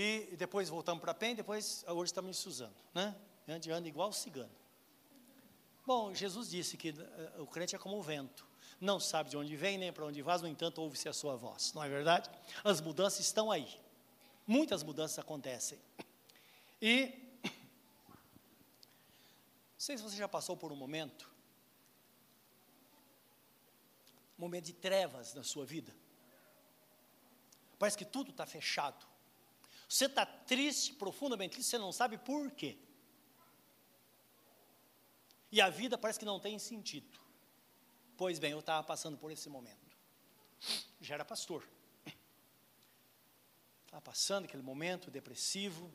e depois voltamos para Penha, depois hoje estamos em Suzano, né? Ande, anda igual cigano. Bom, Jesus disse que uh, o crente é como o vento não sabe de onde vem nem para onde vai, no entanto, ouve-se a sua voz. Não é verdade? As mudanças estão aí. Muitas mudanças acontecem. E não sei se você já passou por um momento, um momento de trevas na sua vida. Parece que tudo está fechado. Você está triste, profundamente triste, você não sabe por quê. E a vida parece que não tem sentido. Pois bem, eu estava passando por esse momento. Já era pastor. Estava passando aquele momento depressivo,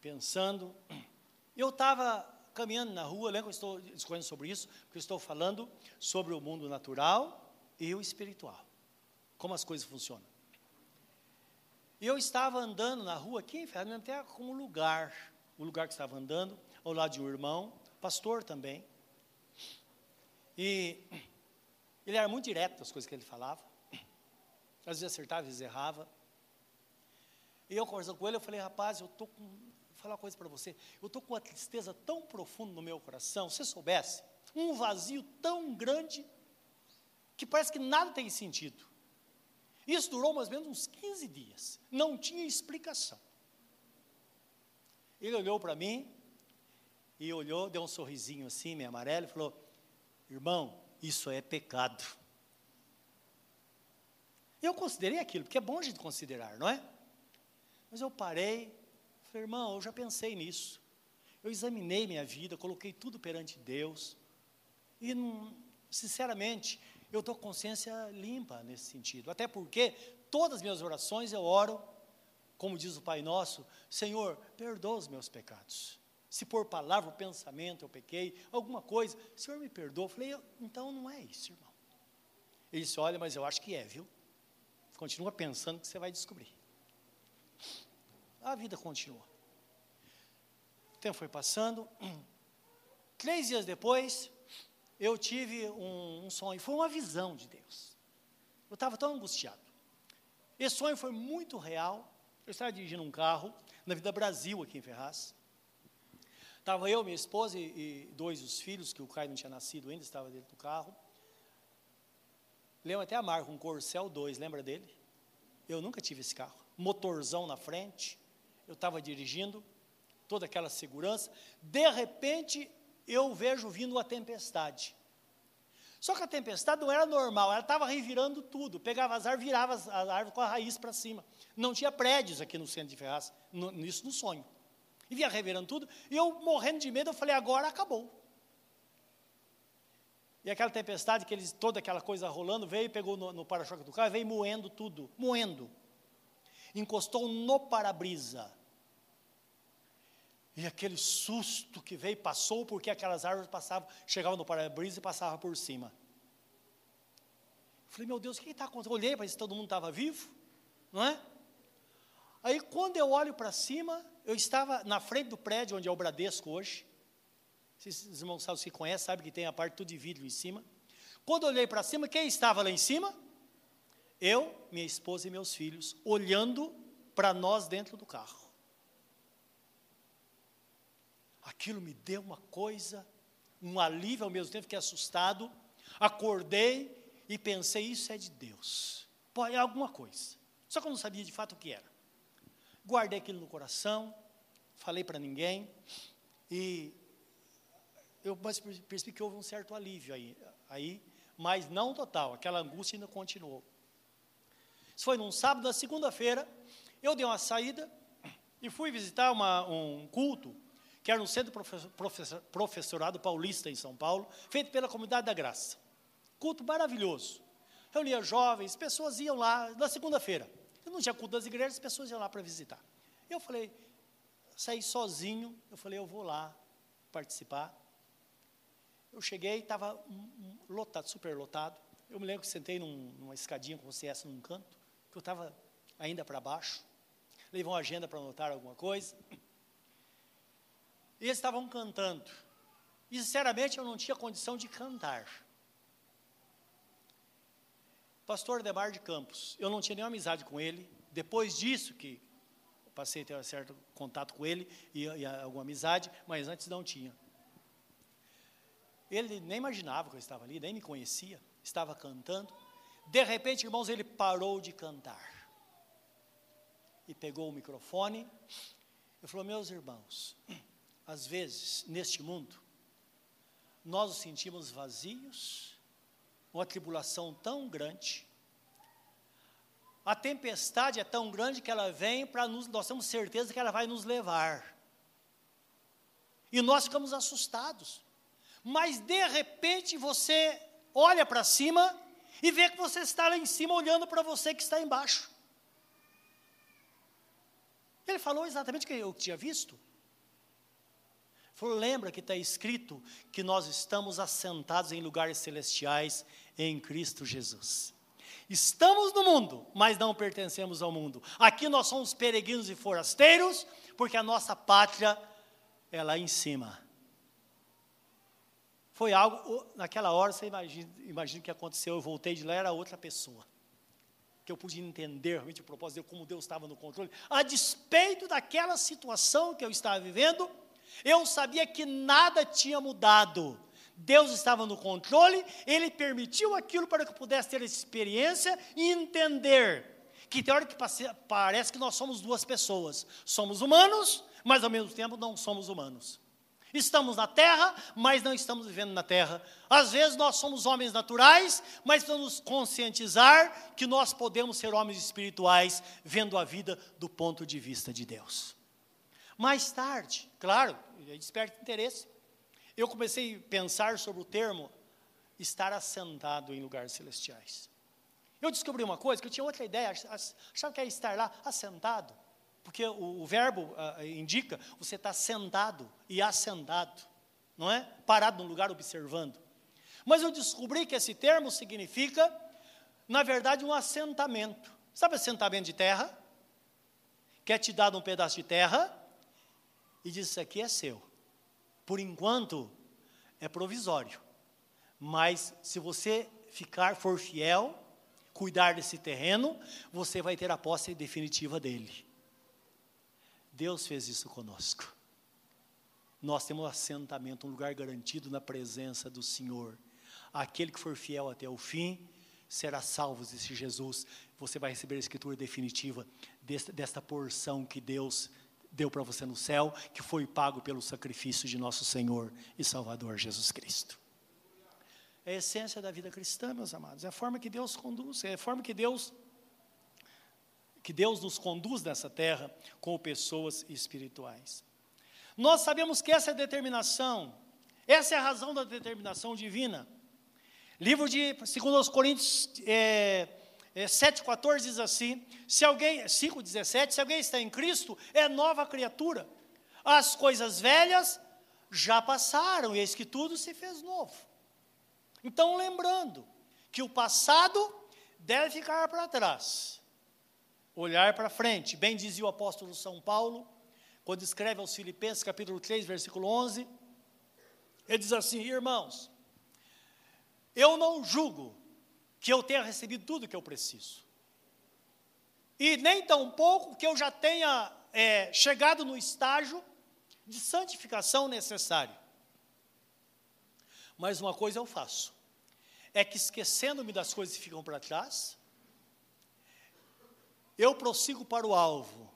pensando. Eu estava caminhando na rua, lembra que eu estou discorrendo sobre isso? Porque eu estou falando sobre o mundo natural e o espiritual. Como as coisas funcionam. E eu estava andando na rua aqui em Fernando, até como lugar, o lugar que estava andando, ao lado de um irmão, pastor também. E ele era muito direto nas coisas que ele falava. Às vezes acertava, às vezes errava. E eu conversando com ele, eu falei, rapaz, eu estou com. Vou falar uma coisa para você. Eu estou com uma tristeza tão profunda no meu coração. Se você soubesse, um vazio tão grande que parece que nada tem sentido. Isso durou mais ou menos uns 15 dias. Não tinha explicação. Ele olhou para mim e olhou, deu um sorrisinho assim, meio amarelo, e falou: Irmão, isso é pecado. Eu considerei aquilo, porque é bom a gente considerar, não é? Mas eu parei, falei, irmão, eu já pensei nisso. Eu examinei minha vida, coloquei tudo perante Deus. E, sinceramente, eu estou consciência limpa nesse sentido. Até porque todas as minhas orações eu oro, como diz o Pai Nosso, Senhor, perdoa os meus pecados. Se por palavra ou pensamento eu pequei, alguma coisa, Senhor me perdoa. Eu falei, então não é isso, irmão. Ele disse, olha, mas eu acho que é, viu? Continua pensando que você vai descobrir. A vida continua. O tempo foi passando. Três dias depois, eu tive um, um sonho. Foi uma visão de Deus. Eu estava tão angustiado. Esse sonho foi muito real. Eu estava dirigindo um carro na Vida Brasil, aqui em Ferraz. Estava eu, minha esposa e, e dois dos filhos, que o Caio não tinha nascido ainda, estava dentro do carro. Lembro até a marca, um Corcel 2, lembra dele? Eu nunca tive esse carro. Motorzão na frente, eu estava dirigindo, toda aquela segurança. De repente, eu vejo vindo uma tempestade. Só que a tempestade não era normal, ela estava revirando tudo. Pegava as árvores, virava as, árvores com a raiz para cima. Não tinha prédios aqui no centro de Ferraz, no, isso no sonho. E vinha revirando tudo, e eu morrendo de medo, eu falei, agora acabou. E aquela tempestade, que eles, toda aquela coisa rolando, veio, pegou no, no para-choque do carro, veio moendo tudo, moendo. Encostou no para-brisa. E aquele susto que veio, passou porque aquelas árvores passavam, chegavam no para-brisa e passavam por cima. Falei, meu Deus, o que está acontecendo? Olhei para ver se todo mundo estava vivo, não é? Aí quando eu olho para cima, eu estava na frente do prédio onde é o Bradesco hoje, se os irmãos sabem, se conhecem, sabem que tem a parte tudo de vidro em cima. Quando eu olhei para cima, quem estava lá em cima? Eu, minha esposa e meus filhos, olhando para nós dentro do carro. Aquilo me deu uma coisa, um alívio ao mesmo tempo, fiquei assustado. Acordei e pensei, isso é de Deus. Pô, é alguma coisa. Só que eu não sabia de fato o que era. Guardei aquilo no coração, falei para ninguém, e eu percebi que houve um certo alívio aí, aí, mas não total, aquela angústia ainda continuou. Isso foi num sábado, na segunda-feira, eu dei uma saída e fui visitar uma, um culto, que era no Centro Professor, Professorado Paulista, em São Paulo, feito pela Comunidade da Graça. Culto maravilhoso. Reunia jovens, pessoas iam lá na segunda-feira. Não tinha culto das igrejas, as pessoas iam lá para visitar. Eu falei, saí sozinho, eu falei, eu vou lá participar. Eu cheguei, estava lotado, super lotado. Eu me lembro que sentei num, numa escadinha com você essa num canto, que eu estava ainda para baixo. Levei uma agenda para anotar alguma coisa. E eles estavam cantando. E, sinceramente, eu não tinha condição de cantar. Pastor Demar de Campos, eu não tinha nenhuma amizade com ele. Depois disso que passei a ter um certo contato com ele e, e alguma amizade, mas antes não tinha. Ele nem imaginava que eu estava ali, nem me conhecia, estava cantando. De repente, irmãos, ele parou de cantar. E pegou o microfone e falou: Meus irmãos, às vezes, neste mundo, nós nos sentimos vazios, uma tribulação tão grande, a tempestade é tão grande que ela vem para nos, nós temos certeza que ela vai nos levar. E nós ficamos assustados mas de repente você olha para cima e vê que você está lá em cima olhando para você que está embaixo. Ele falou exatamente o que eu tinha visto. Falou, lembra que está escrito que nós estamos assentados em lugares celestiais em Cristo Jesus. Estamos no mundo, mas não pertencemos ao mundo. Aqui nós somos peregrinos e forasteiros, porque a nossa pátria é lá em cima. Foi algo, naquela hora, você imagina, imagina o que aconteceu, eu voltei de lá, era outra pessoa. Que eu pude entender realmente o propósito de como Deus estava no controle. A despeito daquela situação que eu estava vivendo, eu sabia que nada tinha mudado. Deus estava no controle, Ele permitiu aquilo para que eu pudesse ter essa experiência e entender que tem hora que parece que nós somos duas pessoas. Somos humanos, mas ao mesmo tempo não somos humanos. Estamos na terra, mas não estamos vivendo na terra. Às vezes nós somos homens naturais, mas precisamos conscientizar que nós podemos ser homens espirituais, vendo a vida do ponto de vista de Deus. Mais tarde, claro, desperta interesse. Eu comecei a pensar sobre o termo estar assentado em lugares celestiais. Eu descobri uma coisa, que eu tinha outra ideia, achava que era estar lá assentado, porque o, o verbo uh, indica você está sentado e assentado, não é? Parado num lugar observando. Mas eu descobri que esse termo significa, na verdade, um assentamento. Sabe assentamento de terra? Que é te dado um pedaço de terra e diz: Isso aqui é seu. Por enquanto, é provisório. Mas se você ficar, for fiel, cuidar desse terreno, você vai ter a posse definitiva dele. Deus fez isso conosco. Nós temos um assentamento, um lugar garantido na presença do Senhor. Aquele que for fiel até o fim será salvo, disse Jesus. Você vai receber a escritura definitiva desta, desta porção que Deus deu para você no céu, que foi pago pelo sacrifício de nosso Senhor e Salvador Jesus Cristo. É a essência da vida cristã, meus amados. É a forma que Deus conduz, é a forma que Deus que Deus nos conduz nessa terra com pessoas espirituais. Nós sabemos que essa é a determinação, essa é a razão da determinação divina. Livro de 2 Coríntios é, é, 7,14 diz assim: se alguém, 5,17, se alguém está em Cristo, é nova criatura. As coisas velhas já passaram, eis que tudo se fez novo. Então, lembrando que o passado deve ficar para trás, olhar para frente. Bem dizia o apóstolo São Paulo, quando escreve aos Filipenses, capítulo 3, versículo 11, ele diz assim: Irmãos, eu não julgo que eu tenha recebido tudo que eu preciso, e nem tampouco que eu já tenha é, chegado no estágio de santificação necessário. Mas uma coisa eu faço, é que esquecendo-me das coisas que ficam para trás, eu prossigo para o alvo,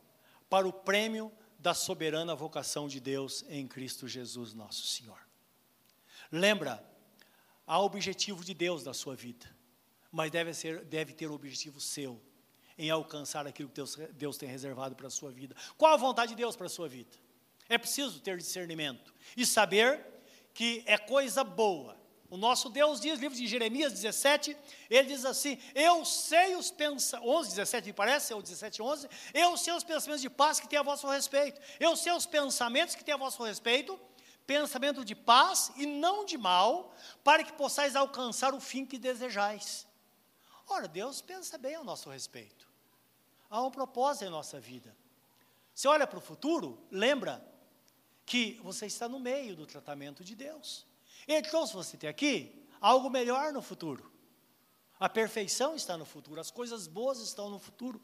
para o prêmio da soberana vocação de Deus em Cristo Jesus, nosso Senhor. Lembra, há objetivo de Deus na sua vida, mas deve, ser, deve ter o objetivo seu, em alcançar aquilo que Deus, Deus tem reservado para a sua vida. Qual a vontade de Deus para a sua vida? É preciso ter discernimento e saber que é coisa boa o nosso Deus diz, livro de Jeremias 17, ele diz assim: Eu sei os pensamentos, 11, 17 me parece, ou 17, 11, eu sei os pensamentos de paz que tem a vosso respeito, eu sei os pensamentos que tem a vosso respeito, pensamento de paz e não de mal, para que possais alcançar o fim que desejais. Ora, Deus pensa bem ao nosso respeito, há um propósito em nossa vida. Você olha para o futuro, lembra que você está no meio do tratamento de Deus. Então, se você tem aqui algo melhor no futuro. A perfeição está no futuro, as coisas boas estão no futuro.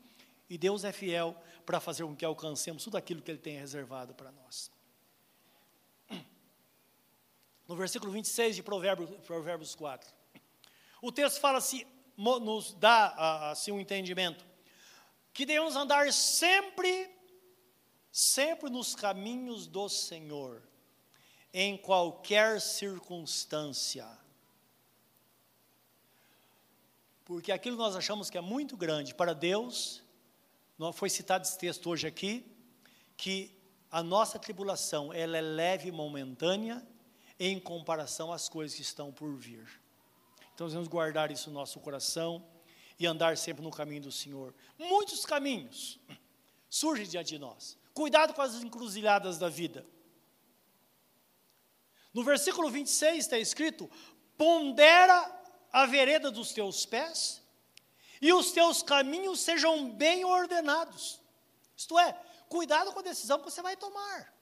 E Deus é fiel para fazer com que alcancemos tudo aquilo que Ele tem reservado para nós. No versículo 26 de Provérbios, Provérbios 4, o texto fala assim, nos dá assim um entendimento, que devemos andar sempre, sempre nos caminhos do Senhor em qualquer circunstância. Porque aquilo que nós achamos que é muito grande para Deus, foi citado esse texto hoje aqui, que a nossa tribulação ela é leve e momentânea em comparação às coisas que estão por vir. Então, vamos guardar isso no nosso coração e andar sempre no caminho do Senhor. Muitos caminhos surgem diante de nós. Cuidado com as encruzilhadas da vida. No versículo 26 está escrito: pondera a vereda dos teus pés, e os teus caminhos sejam bem ordenados. Isto é, cuidado com a decisão que você vai tomar,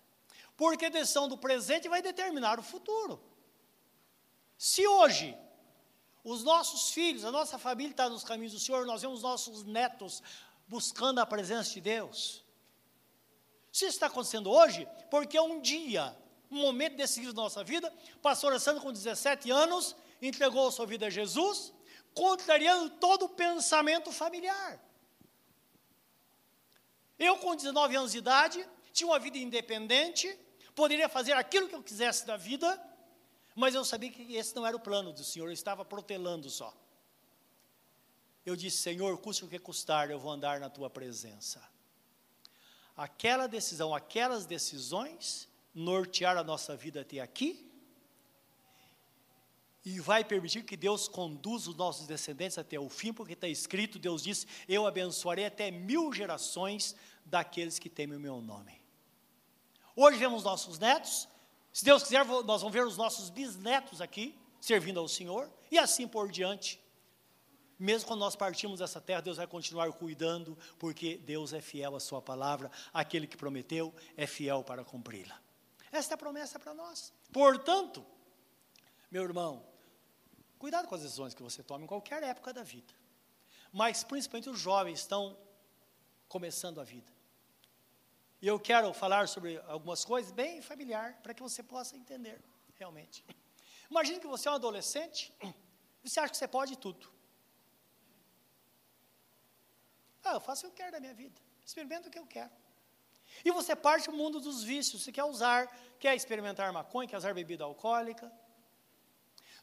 porque a decisão do presente vai determinar o futuro. Se hoje os nossos filhos, a nossa família está nos caminhos do Senhor, nós vemos nossos netos buscando a presença de Deus. Se isso está acontecendo hoje, porque um dia um momento decisivo da nossa vida. O pastor Sandro, com 17 anos, entregou a sua vida a Jesus, contrariando todo o pensamento familiar. Eu, com 19 anos de idade, tinha uma vida independente, poderia fazer aquilo que eu quisesse da vida, mas eu sabia que esse não era o plano do Senhor, eu estava protelando só. Eu disse, Senhor, custe o que custar, eu vou andar na tua presença. Aquela decisão, aquelas decisões nortearam a nossa vida até aqui e vai permitir que Deus conduza os nossos descendentes até o fim, porque está escrito, Deus disse, eu abençoarei até mil gerações daqueles que temem o meu nome. Hoje vemos nossos netos, se Deus quiser, nós vamos ver os nossos bisnetos aqui, servindo ao Senhor, e assim por diante. Mesmo quando nós partimos dessa terra, Deus vai continuar cuidando, porque Deus é fiel à Sua palavra, aquele que prometeu é fiel para cumpri-la. Esta é a promessa para nós. Portanto, meu irmão, cuidado com as decisões que você toma em qualquer época da vida. Mas principalmente os jovens estão começando a vida. E eu quero falar sobre algumas coisas bem familiar, para que você possa entender, realmente. Imagine que você é um adolescente, você acha que você pode tudo. Ah, eu faço o que eu quero da minha vida, experimento o que eu quero. E você parte do mundo dos vícios, você quer usar, quer experimentar maconha, quer usar bebida alcoólica.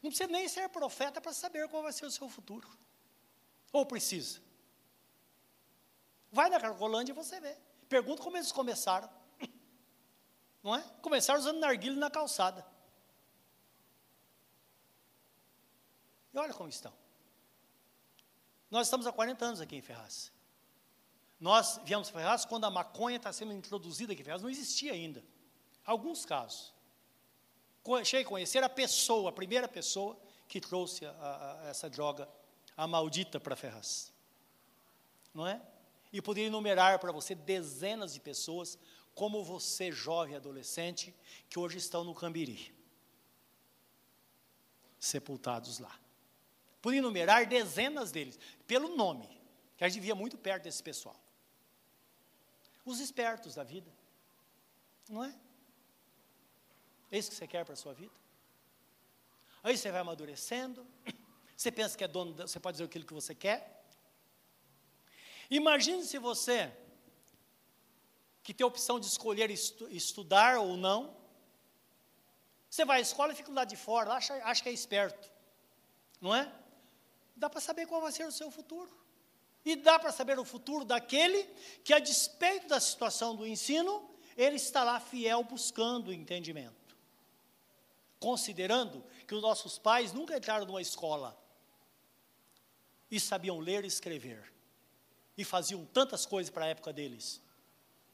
Não precisa nem ser profeta para saber qual vai ser o seu futuro. Ou precisa? Vai na Carcolândia e você vê. Pergunta como eles começaram. Não é? Começaram usando narguilha na calçada. E olha como estão. Nós estamos há 40 anos aqui em Ferraz. Nós viemos a Ferraz quando a maconha está sendo introduzida aqui em Ferraz, não existia ainda. Alguns casos. Cheguei a conhecer a pessoa, a primeira pessoa que trouxe a, a, essa droga, a maldita para Ferraz. Não é? E poderia enumerar para você dezenas de pessoas, como você, jovem adolescente, que hoje estão no Cambiri, sepultados lá. Poderia enumerar dezenas deles, pelo nome, que a gente via muito perto desse pessoal. Os espertos da vida, não é? É isso que você quer para a sua vida? Aí você vai amadurecendo, você pensa que é dono, você pode dizer aquilo que você quer, Imagine se você, que tem a opção de escolher estu, estudar ou não, você vai à escola e fica lado de fora, acha, acha que é esperto, não é? Dá para saber qual vai ser o seu futuro. E dá para saber o futuro daquele que, a despeito da situação do ensino, ele está lá fiel buscando entendimento. Considerando que os nossos pais nunca entraram numa escola e sabiam ler e escrever e faziam tantas coisas para a época deles.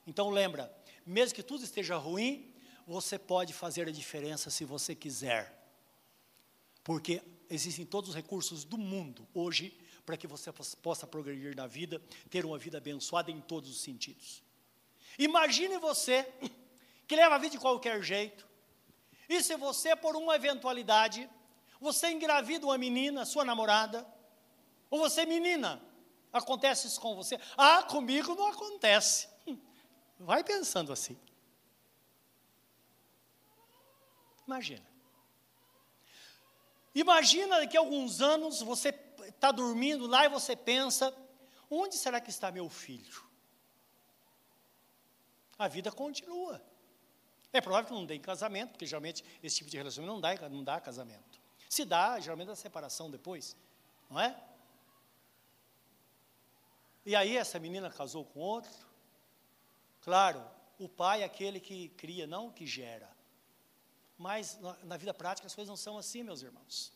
Então lembra, mesmo que tudo esteja ruim, você pode fazer a diferença se você quiser. Porque existem todos os recursos do mundo hoje para que você possa progredir na vida, ter uma vida abençoada em todos os sentidos. Imagine você que leva a vida de qualquer jeito, e se você, por uma eventualidade, você engravida uma menina, sua namorada, ou você, menina, Acontece isso com você? Ah, comigo não acontece. Vai pensando assim. Imagina. Imagina daqui a alguns anos você está dormindo lá e você pensa: onde será que está meu filho? A vida continua. É provável que não dê casamento, porque geralmente esse tipo de relacionamento não dá, não dá casamento. Se dá, geralmente dá separação depois, não é? E aí essa menina casou com outro. Claro, o pai é aquele que cria, não que gera. Mas na, na, vida prática as coisas não são assim, meus irmãos.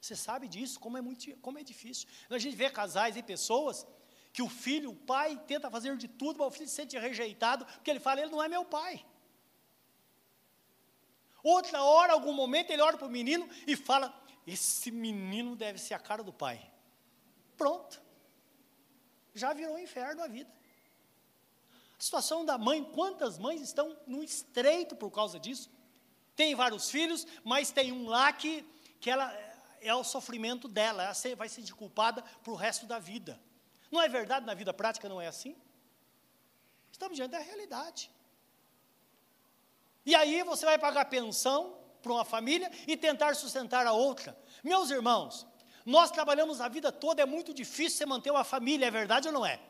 Você sabe disso, como é, muito, como é difícil. A gente vê casais e pessoas que o filho, o pai, tenta fazer de tudo, mas o filho se sente rejeitado, porque ele fala, ele não é meu pai. Outra hora, algum momento, ele olha para o menino e fala, esse menino deve ser a cara do pai. Pronto já virou um inferno a vida. A situação da mãe, quantas mães estão no estreito por causa disso? Tem vários filhos, mas tem um lá que, que ela é o sofrimento dela, ela vai ser culpada para o resto da vida. Não é verdade na vida prática, não é assim? Estamos diante da realidade. E aí você vai pagar pensão para uma família e tentar sustentar a outra. Meus irmãos, nós trabalhamos a vida toda, é muito difícil você manter uma família, é verdade ou não é?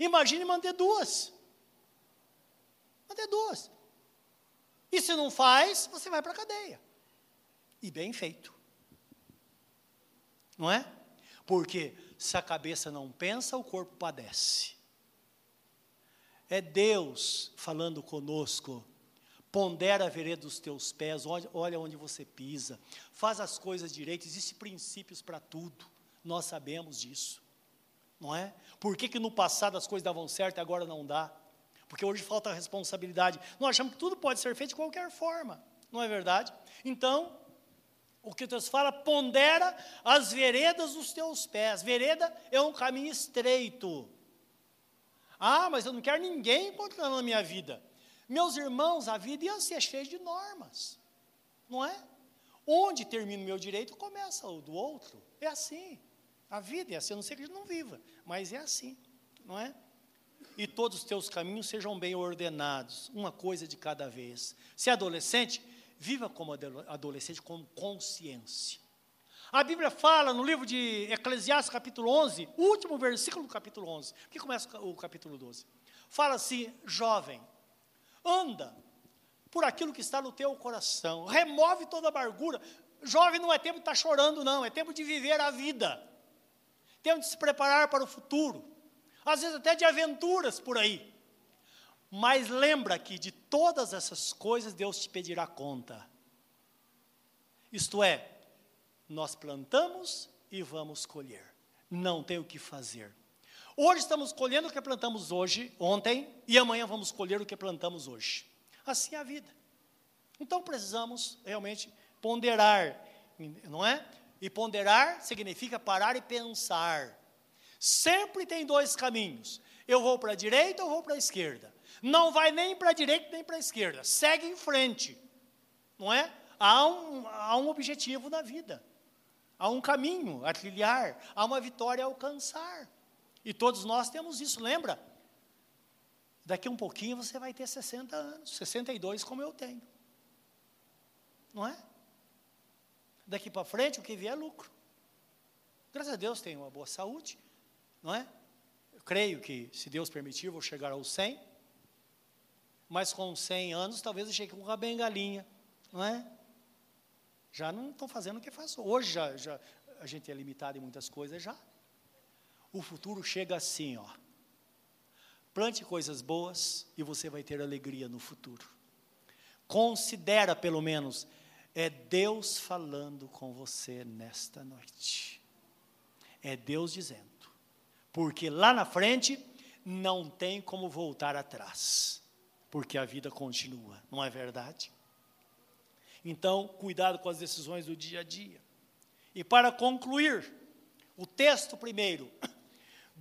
Imagine manter duas. Até duas. E se não faz, você vai para a cadeia. E bem feito. Não é? Porque se a cabeça não pensa, o corpo padece. É Deus falando conosco. Pondera a vereda dos teus pés, olha onde você pisa, faz as coisas direitas, existem princípios para tudo, nós sabemos disso, não é? Por que, que no passado as coisas davam certo e agora não dá? Porque hoje falta responsabilidade. Nós achamos que tudo pode ser feito de qualquer forma, não é verdade? Então, o que Deus fala, pondera as veredas dos teus pés. Vereda é um caminho estreito. Ah, mas eu não quero ninguém encontrando na minha vida. Meus irmãos, a vida ia ser cheia de normas, não é? Onde termina o meu direito, começa o do outro. É assim. A vida é assim, a não ser que a gente não viva, mas é assim, não é? E todos os teus caminhos sejam bem ordenados, uma coisa de cada vez. Se é adolescente, Viva como adolescente com consciência. A Bíblia fala no livro de Eclesiastes, capítulo 11, último versículo do capítulo 11, que começa o capítulo 12. Fala assim: jovem, anda por aquilo que está no teu coração, remove toda amargura. Jovem não é tempo de estar chorando, não, é tempo de viver a vida, tempo de se preparar para o futuro, às vezes até de aventuras por aí. Mas lembra que de todas essas coisas Deus te pedirá conta. Isto é, nós plantamos e vamos colher. Não tem o que fazer. Hoje estamos colhendo o que plantamos hoje, ontem, e amanhã vamos colher o que plantamos hoje. Assim é a vida. Então precisamos realmente ponderar, não é? E ponderar significa parar e pensar. Sempre tem dois caminhos. Eu vou para a direita ou vou para a esquerda. Não vai nem para a direita nem para a esquerda. Segue em frente. Não é? Há um, há um objetivo na vida. Há um caminho a trilhar. Há uma vitória a alcançar. E todos nós temos isso, lembra? Daqui um pouquinho você vai ter 60 anos, 62 como eu tenho. Não é? Daqui para frente o que vier é lucro. Graças a Deus tenho uma boa saúde, não é? Eu creio que, se Deus permitir, vou chegar aos 100 mas com 100 anos talvez eu chegue com uma bengalinha, não é? Já não estou fazendo o que faço. Hoje já, já, a gente é limitado em muitas coisas já. O futuro chega assim, ó. Plante coisas boas e você vai ter alegria no futuro. Considera pelo menos é Deus falando com você nesta noite. É Deus dizendo. Porque lá na frente não tem como voltar atrás porque a vida continua, não é verdade? Então, cuidado com as decisões do dia a dia. E para concluir, o texto primeiro,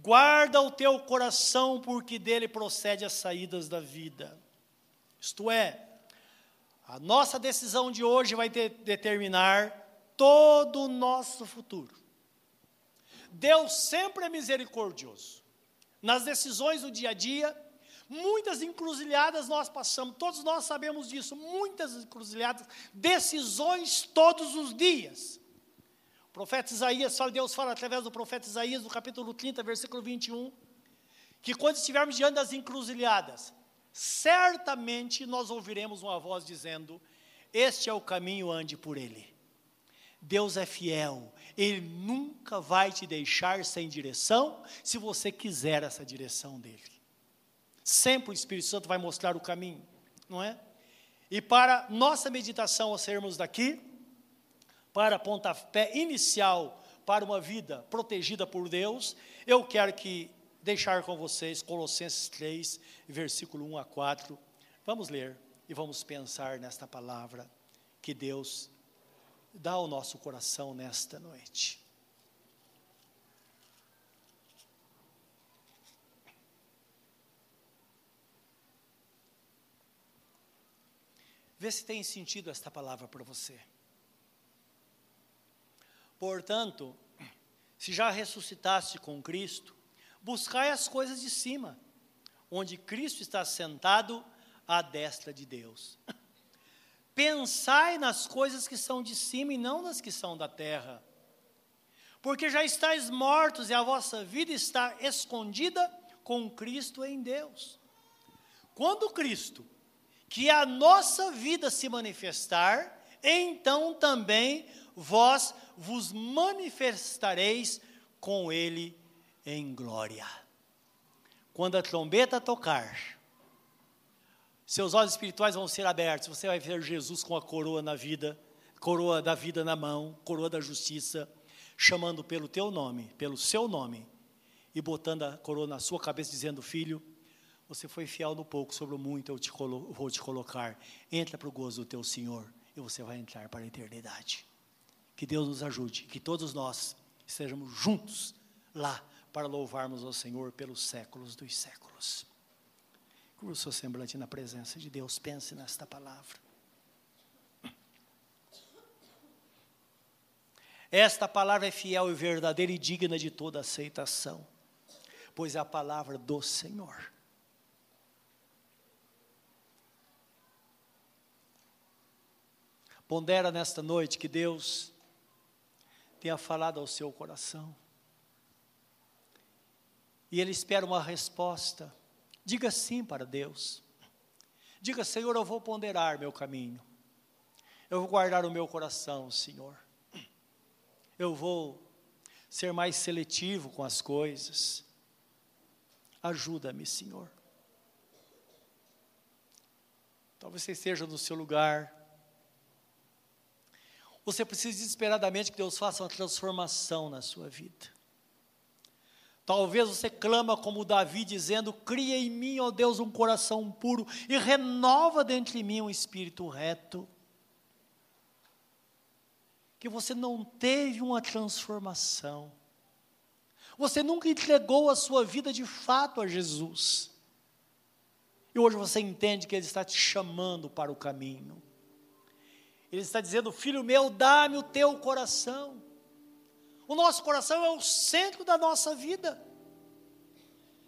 guarda o teu coração, porque dele procede as saídas da vida. Isto é, a nossa decisão de hoje vai de determinar todo o nosso futuro. Deus sempre é misericordioso. Nas decisões do dia a dia, Muitas encruzilhadas nós passamos, todos nós sabemos disso, muitas encruzilhadas, decisões todos os dias. Profeta Isaías fala, Deus fala através do profeta Isaías, no capítulo 30, versículo 21, que quando estivermos diante das encruzilhadas, certamente nós ouviremos uma voz dizendo: Este é o caminho, ande por ele. Deus é fiel, Ele nunca vai te deixar sem direção, se você quiser essa direção dEle. Sempre o Espírito Santo vai mostrar o caminho, não é? E para nossa meditação ao sairmos daqui, para pontapé inicial para uma vida protegida por Deus, eu quero que deixar com vocês Colossenses 3, versículo 1 a 4. Vamos ler e vamos pensar nesta palavra que Deus dá ao nosso coração nesta noite. Vê se tem sentido esta palavra para você. Portanto, se já ressuscitaste com Cristo, buscai as coisas de cima, onde Cristo está sentado à destra de Deus. Pensai nas coisas que são de cima e não nas que são da terra. Porque já estáis mortos e a vossa vida está escondida com Cristo em Deus. Quando Cristo que a nossa vida se manifestar, então também vós vos manifestareis com ele em glória. Quando a trombeta tocar, seus olhos espirituais vão ser abertos, você vai ver Jesus com a coroa na vida, coroa da vida na mão, coroa da justiça, chamando pelo teu nome, pelo seu nome, e botando a coroa na sua cabeça, dizendo: Filho, você foi fiel no pouco, sobre o muito eu te vou te colocar. Entra para o gozo do teu Senhor e você vai entrar para a eternidade. Que Deus nos ajude, que todos nós estejamos juntos lá para louvarmos ao Senhor pelos séculos dos séculos. Curva o seu semblante na presença de Deus, pense nesta palavra. Esta palavra é fiel e verdadeira e digna de toda aceitação, pois é a palavra do Senhor. Pondera nesta noite que Deus tenha falado ao seu coração. E Ele espera uma resposta. Diga sim para Deus. Diga, Senhor, eu vou ponderar meu caminho. Eu vou guardar o meu coração, Senhor. Eu vou ser mais seletivo com as coisas. Ajuda-me, Senhor. Talvez você esteja no seu lugar. Você precisa desesperadamente que Deus faça uma transformação na sua vida. Talvez você clama como Davi, dizendo: Cria em mim, ó Deus, um coração puro e renova dentro de mim um espírito reto que você não teve uma transformação. Você nunca entregou a sua vida de fato a Jesus. E hoje você entende que Ele está te chamando para o caminho. Ele está dizendo: Filho meu, dá-me o teu coração. O nosso coração é o centro da nossa vida.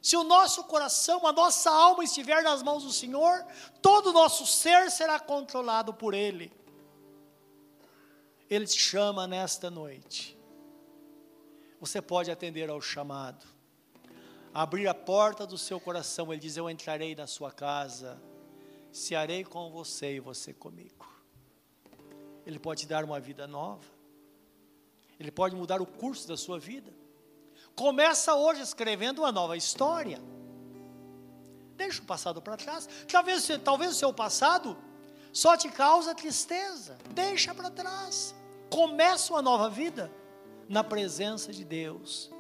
Se o nosso coração, a nossa alma estiver nas mãos do Senhor, todo o nosso ser será controlado por Ele. Ele te chama nesta noite. Você pode atender ao chamado, abrir a porta do seu coração. Ele diz: Eu entrarei na sua casa, cearei com você e você comigo. Ele pode te dar uma vida nova, ele pode mudar o curso da sua vida. Começa hoje escrevendo uma nova história. Deixa o passado para trás. Talvez, talvez o seu passado só te causa tristeza. Deixa para trás. Começa uma nova vida na presença de Deus.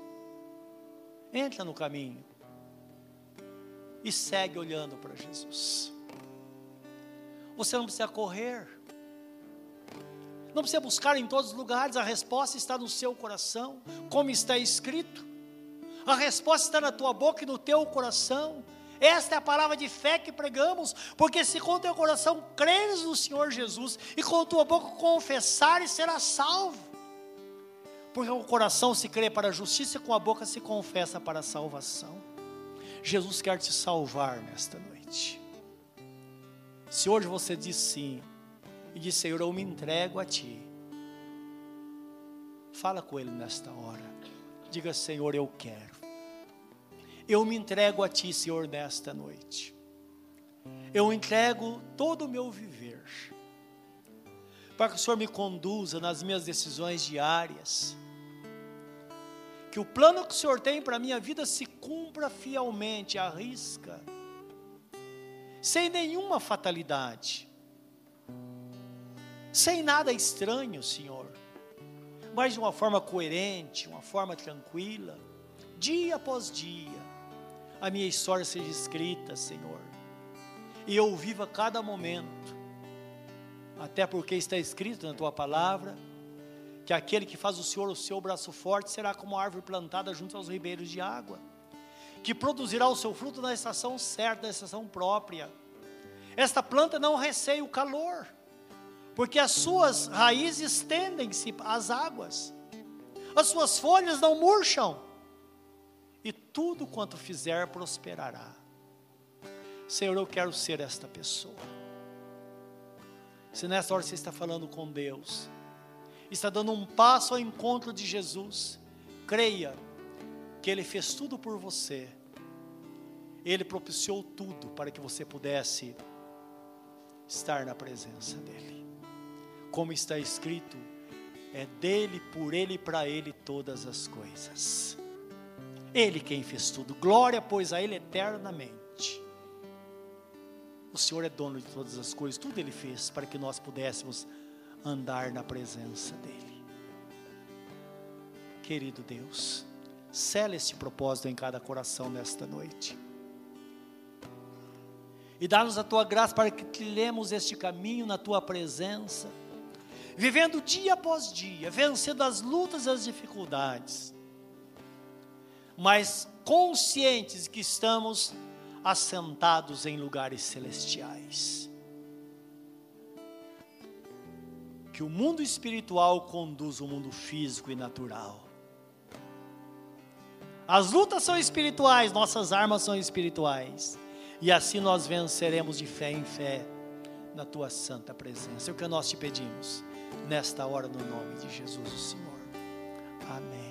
Entra no caminho e segue olhando para Jesus. Você não precisa correr. Não precisa buscar em todos os lugares, a resposta está no seu coração, como está escrito. A resposta está na tua boca e no teu coração. Esta é a palavra de fé que pregamos, porque se com teu coração creres no Senhor Jesus e com tua boca confessares, serás salvo. Porque o coração se crê para a justiça e com a boca se confessa para a salvação. Jesus quer te salvar nesta noite. Se hoje você diz sim, e diz, Senhor, eu me entrego a Ti, fala com Ele nesta hora. Diga, Senhor, eu quero. Eu me entrego a Ti, Senhor, nesta noite. Eu entrego todo o meu viver, para que o Senhor me conduza nas minhas decisões diárias. Que o plano que o Senhor tem para a minha vida se cumpra fielmente, à risca, sem nenhuma fatalidade, sem nada estranho, Senhor, mas de uma forma coerente, uma forma tranquila, dia após dia a minha história seja escrita, Senhor, e eu viva cada momento, até porque está escrito na tua palavra, que aquele que faz o Senhor o seu braço forte será como árvore plantada junto aos ribeiros de água, que produzirá o seu fruto na estação certa, na estação própria. Esta planta não receia o calor, porque as suas raízes estendem-se às águas, as suas folhas não murcham, e tudo quanto fizer prosperará. Senhor, eu quero ser esta pessoa. Se nesta hora você está falando com Deus, está dando um passo ao encontro de Jesus, creia que Ele fez tudo por você, Ele propiciou tudo para que você pudesse estar na presença dEle. Como está escrito, é dele, por ele e para ele todas as coisas. Ele quem fez tudo. Glória, pois, a Ele eternamente. O Senhor é dono de todas as coisas, tudo Ele fez para que nós pudéssemos andar na presença dEle. Querido Deus, sela esse propósito em cada coração nesta noite. E dá-nos a tua graça para que trilhemos este caminho na tua presença, vivendo dia após dia, vencendo as lutas e as dificuldades, mas conscientes que estamos assentados em lugares celestiais. Que o mundo espiritual conduz o mundo físico e natural. As lutas são espirituais, nossas armas são espirituais. E assim nós venceremos de fé em fé na tua santa presença. É o que nós te pedimos nesta hora, no nome de Jesus, o Senhor. Amém.